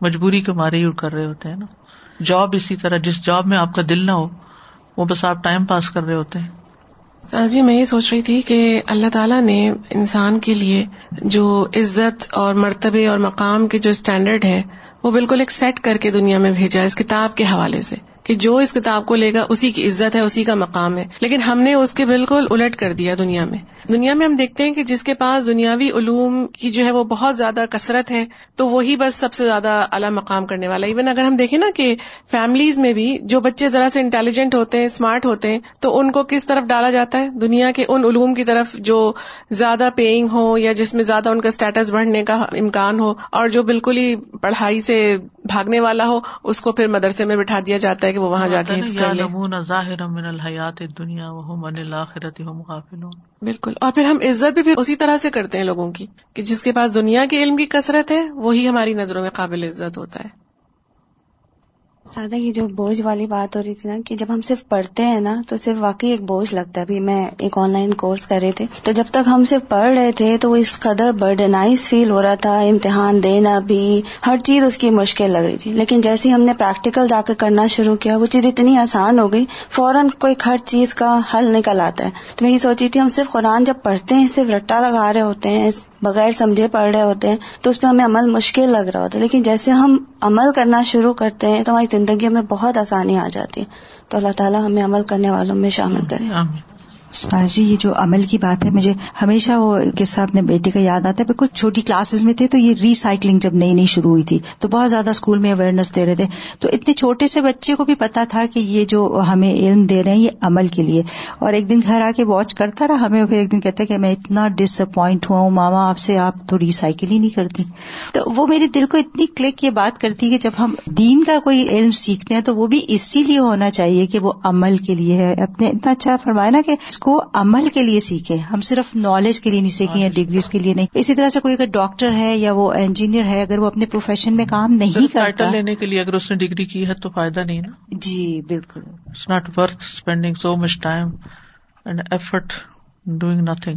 مجبوری کے مارے ہی کر رہے ہوتے ہیں نا۔ جاب اسی طرح، جس جاب میں آپ کا دل نہ ہو، وہ بس آپ ٹائم پاس کر رہے ہوتے ہیں۔ جی میں یہ سوچ رہی تھی کہ اللہ تعالیٰ نے انسان کے لیے جو عزت اور مرتبے اور مقام کے جو اسٹینڈرڈ ہے وہ بالکل ایک سیٹ کر کے دنیا میں بھیجا اس کتاب کے حوالے سے۔ کہ جو اس کتاب کو لے گا، اسی کی عزت ہے، اسی کا مقام ہے۔ لیکن ہم نے اس کے بالکل الٹ کر دیا دنیا میں۔ دنیا میں ہم دیکھتے ہیں کہ جس کے پاس دنیاوی علوم کی جو ہے وہ بہت زیادہ کثرت ہے تو وہی بس سب سے زیادہ اعلیٰ مقام کرنے والا ایون اگر ہم دیکھیں نا کہ فیملیز میں بھی جو بچے ذرا سے انٹیلیجنٹ ہوتے ہیں اسمارٹ ہوتے ہیں تو ان کو کس طرف ڈالا جاتا ہے؟ دنیا کے ان علوم کی طرف جو زیادہ پیئنگ ہو یا جس میں زیادہ ان کا اسٹیٹس بڑھنے کا امکان ہو اور جو بالکل ہی پڑھائی سے بھاگنے والا ہو اس کو پھر مدرسے میں بٹھا دیا جاتا ہے کہ وہ وہاں جا کے بالکل۔ اور پھر ہم عزت بھی پھر اسی طرح سے کرتے ہیں لوگوں کی کہ جس کے پاس دنیا کے علم کی کثرت ہے، وہی ہماری نظروں میں قابل عزت ہوتا ہے۔ سادہ، یہ جو بوجھ والی بات ہو رہی تھی نا، کہ جب ہم صرف پڑھتے ہیں نا، تو صرف واقعی ایک بوجھ لگتا ہے۔ ابھی میں ایک آن لائن کورس کر رہے تھے۔ تو جب تک ہم صرف پڑھ رہے تھے، تو وہ اس قدر برڈنائز فیل ہو رہا تھا، امتحان دینا بھی، ہر چیز اس کی مشکل لگ رہی تھی۔ لیکن جیسے ہم نے پریکٹیکل جا کے کرنا شروع کیا، وہ چیز اتنی آسان ہو گئی، فوراً کوئی ہر چیز کا حل نکل آتا ہے۔ تو میں یہ سوچی تھی، ہم صرف قرآن جب پڑھتے ہیں، صرف رٹا لگا رہے ہوتے ہیں، بغیر سمجھے پڑھ رہے ہوتے ہیں، تو اس پہ ہمیں عمل مشکل لگ رہا ہوتا ہے۔ لیکن جیسے ہم عمل کرنا شروع کرتے ہیں، تو ہماری زندگی میں بہت آسانی آ جاتی ہے۔ تو اللہ تعالیٰ ہمیں عمل کرنے والوں میں شامل کرے۔ جی یہ جو عمل کی بات ہے، مجھے ہمیشہ وہ قصہ اپنے بیٹے کا یاد آتا ہے۔ بالکل چھوٹی کلاسز میں تھے تو یہ ریسائکلنگ جب نئی نئی شروع ہوئی تھی، تو بہت زیادہ اسکول میں اویئرنیس دے رہے تھے۔ تو اتنے چھوٹے سے بچے کو بھی پتا تھا کہ یہ جو ہمیں علم دے رہے ہیں، یہ عمل کے لیے۔ اور ایک دن گھر آ کے واچ کرتا رہا، ہمیں پھر ایک دن کہتا کہ میں اتنا ڈس اپوائنٹ ہوا ہوں، ماما آپ سے آپ تو ریسائکل ہی نہیں کرتی۔ تو وہ میرے دل کو اتنی کلک یہ بات کرتی کہ جب ہم دین کا کوئی علم سیکھتے ہیں تو وہ بھی اسی لیے ہونا چاہیے کہ وہ عمل کے لیے ہے۔ اپنے اتنا اچھا فرمایا نا کہ کو عمل کے لیے سیکھیں۔ ہم صرف نالج کے لیے نہیں سیکھیں یا ڈگریز کے لیے نہیں۔ اسی طرح سے کوئی اگر ڈاکٹر ہے یا وہ انجینئر ہے اگر وہ اپنے پروفیشن میں کام نہیں کرتا۔ لینے کے لیے اگر اس نے ڈگری کی ہے تو فائدہ نہیں نا۔ جی بالکل۔ It's not worth spending so much time and effort doing nothing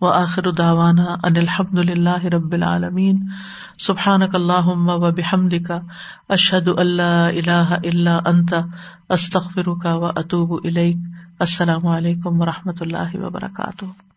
و آخر داوانا ان الحمد للہ رب العالمين سبحانك اللهم وبحمدك اشهد اللہ لا اللہ الا انت. کا و اطوب السلام علیکم و رحمۃ اللہ وبرکاتہ.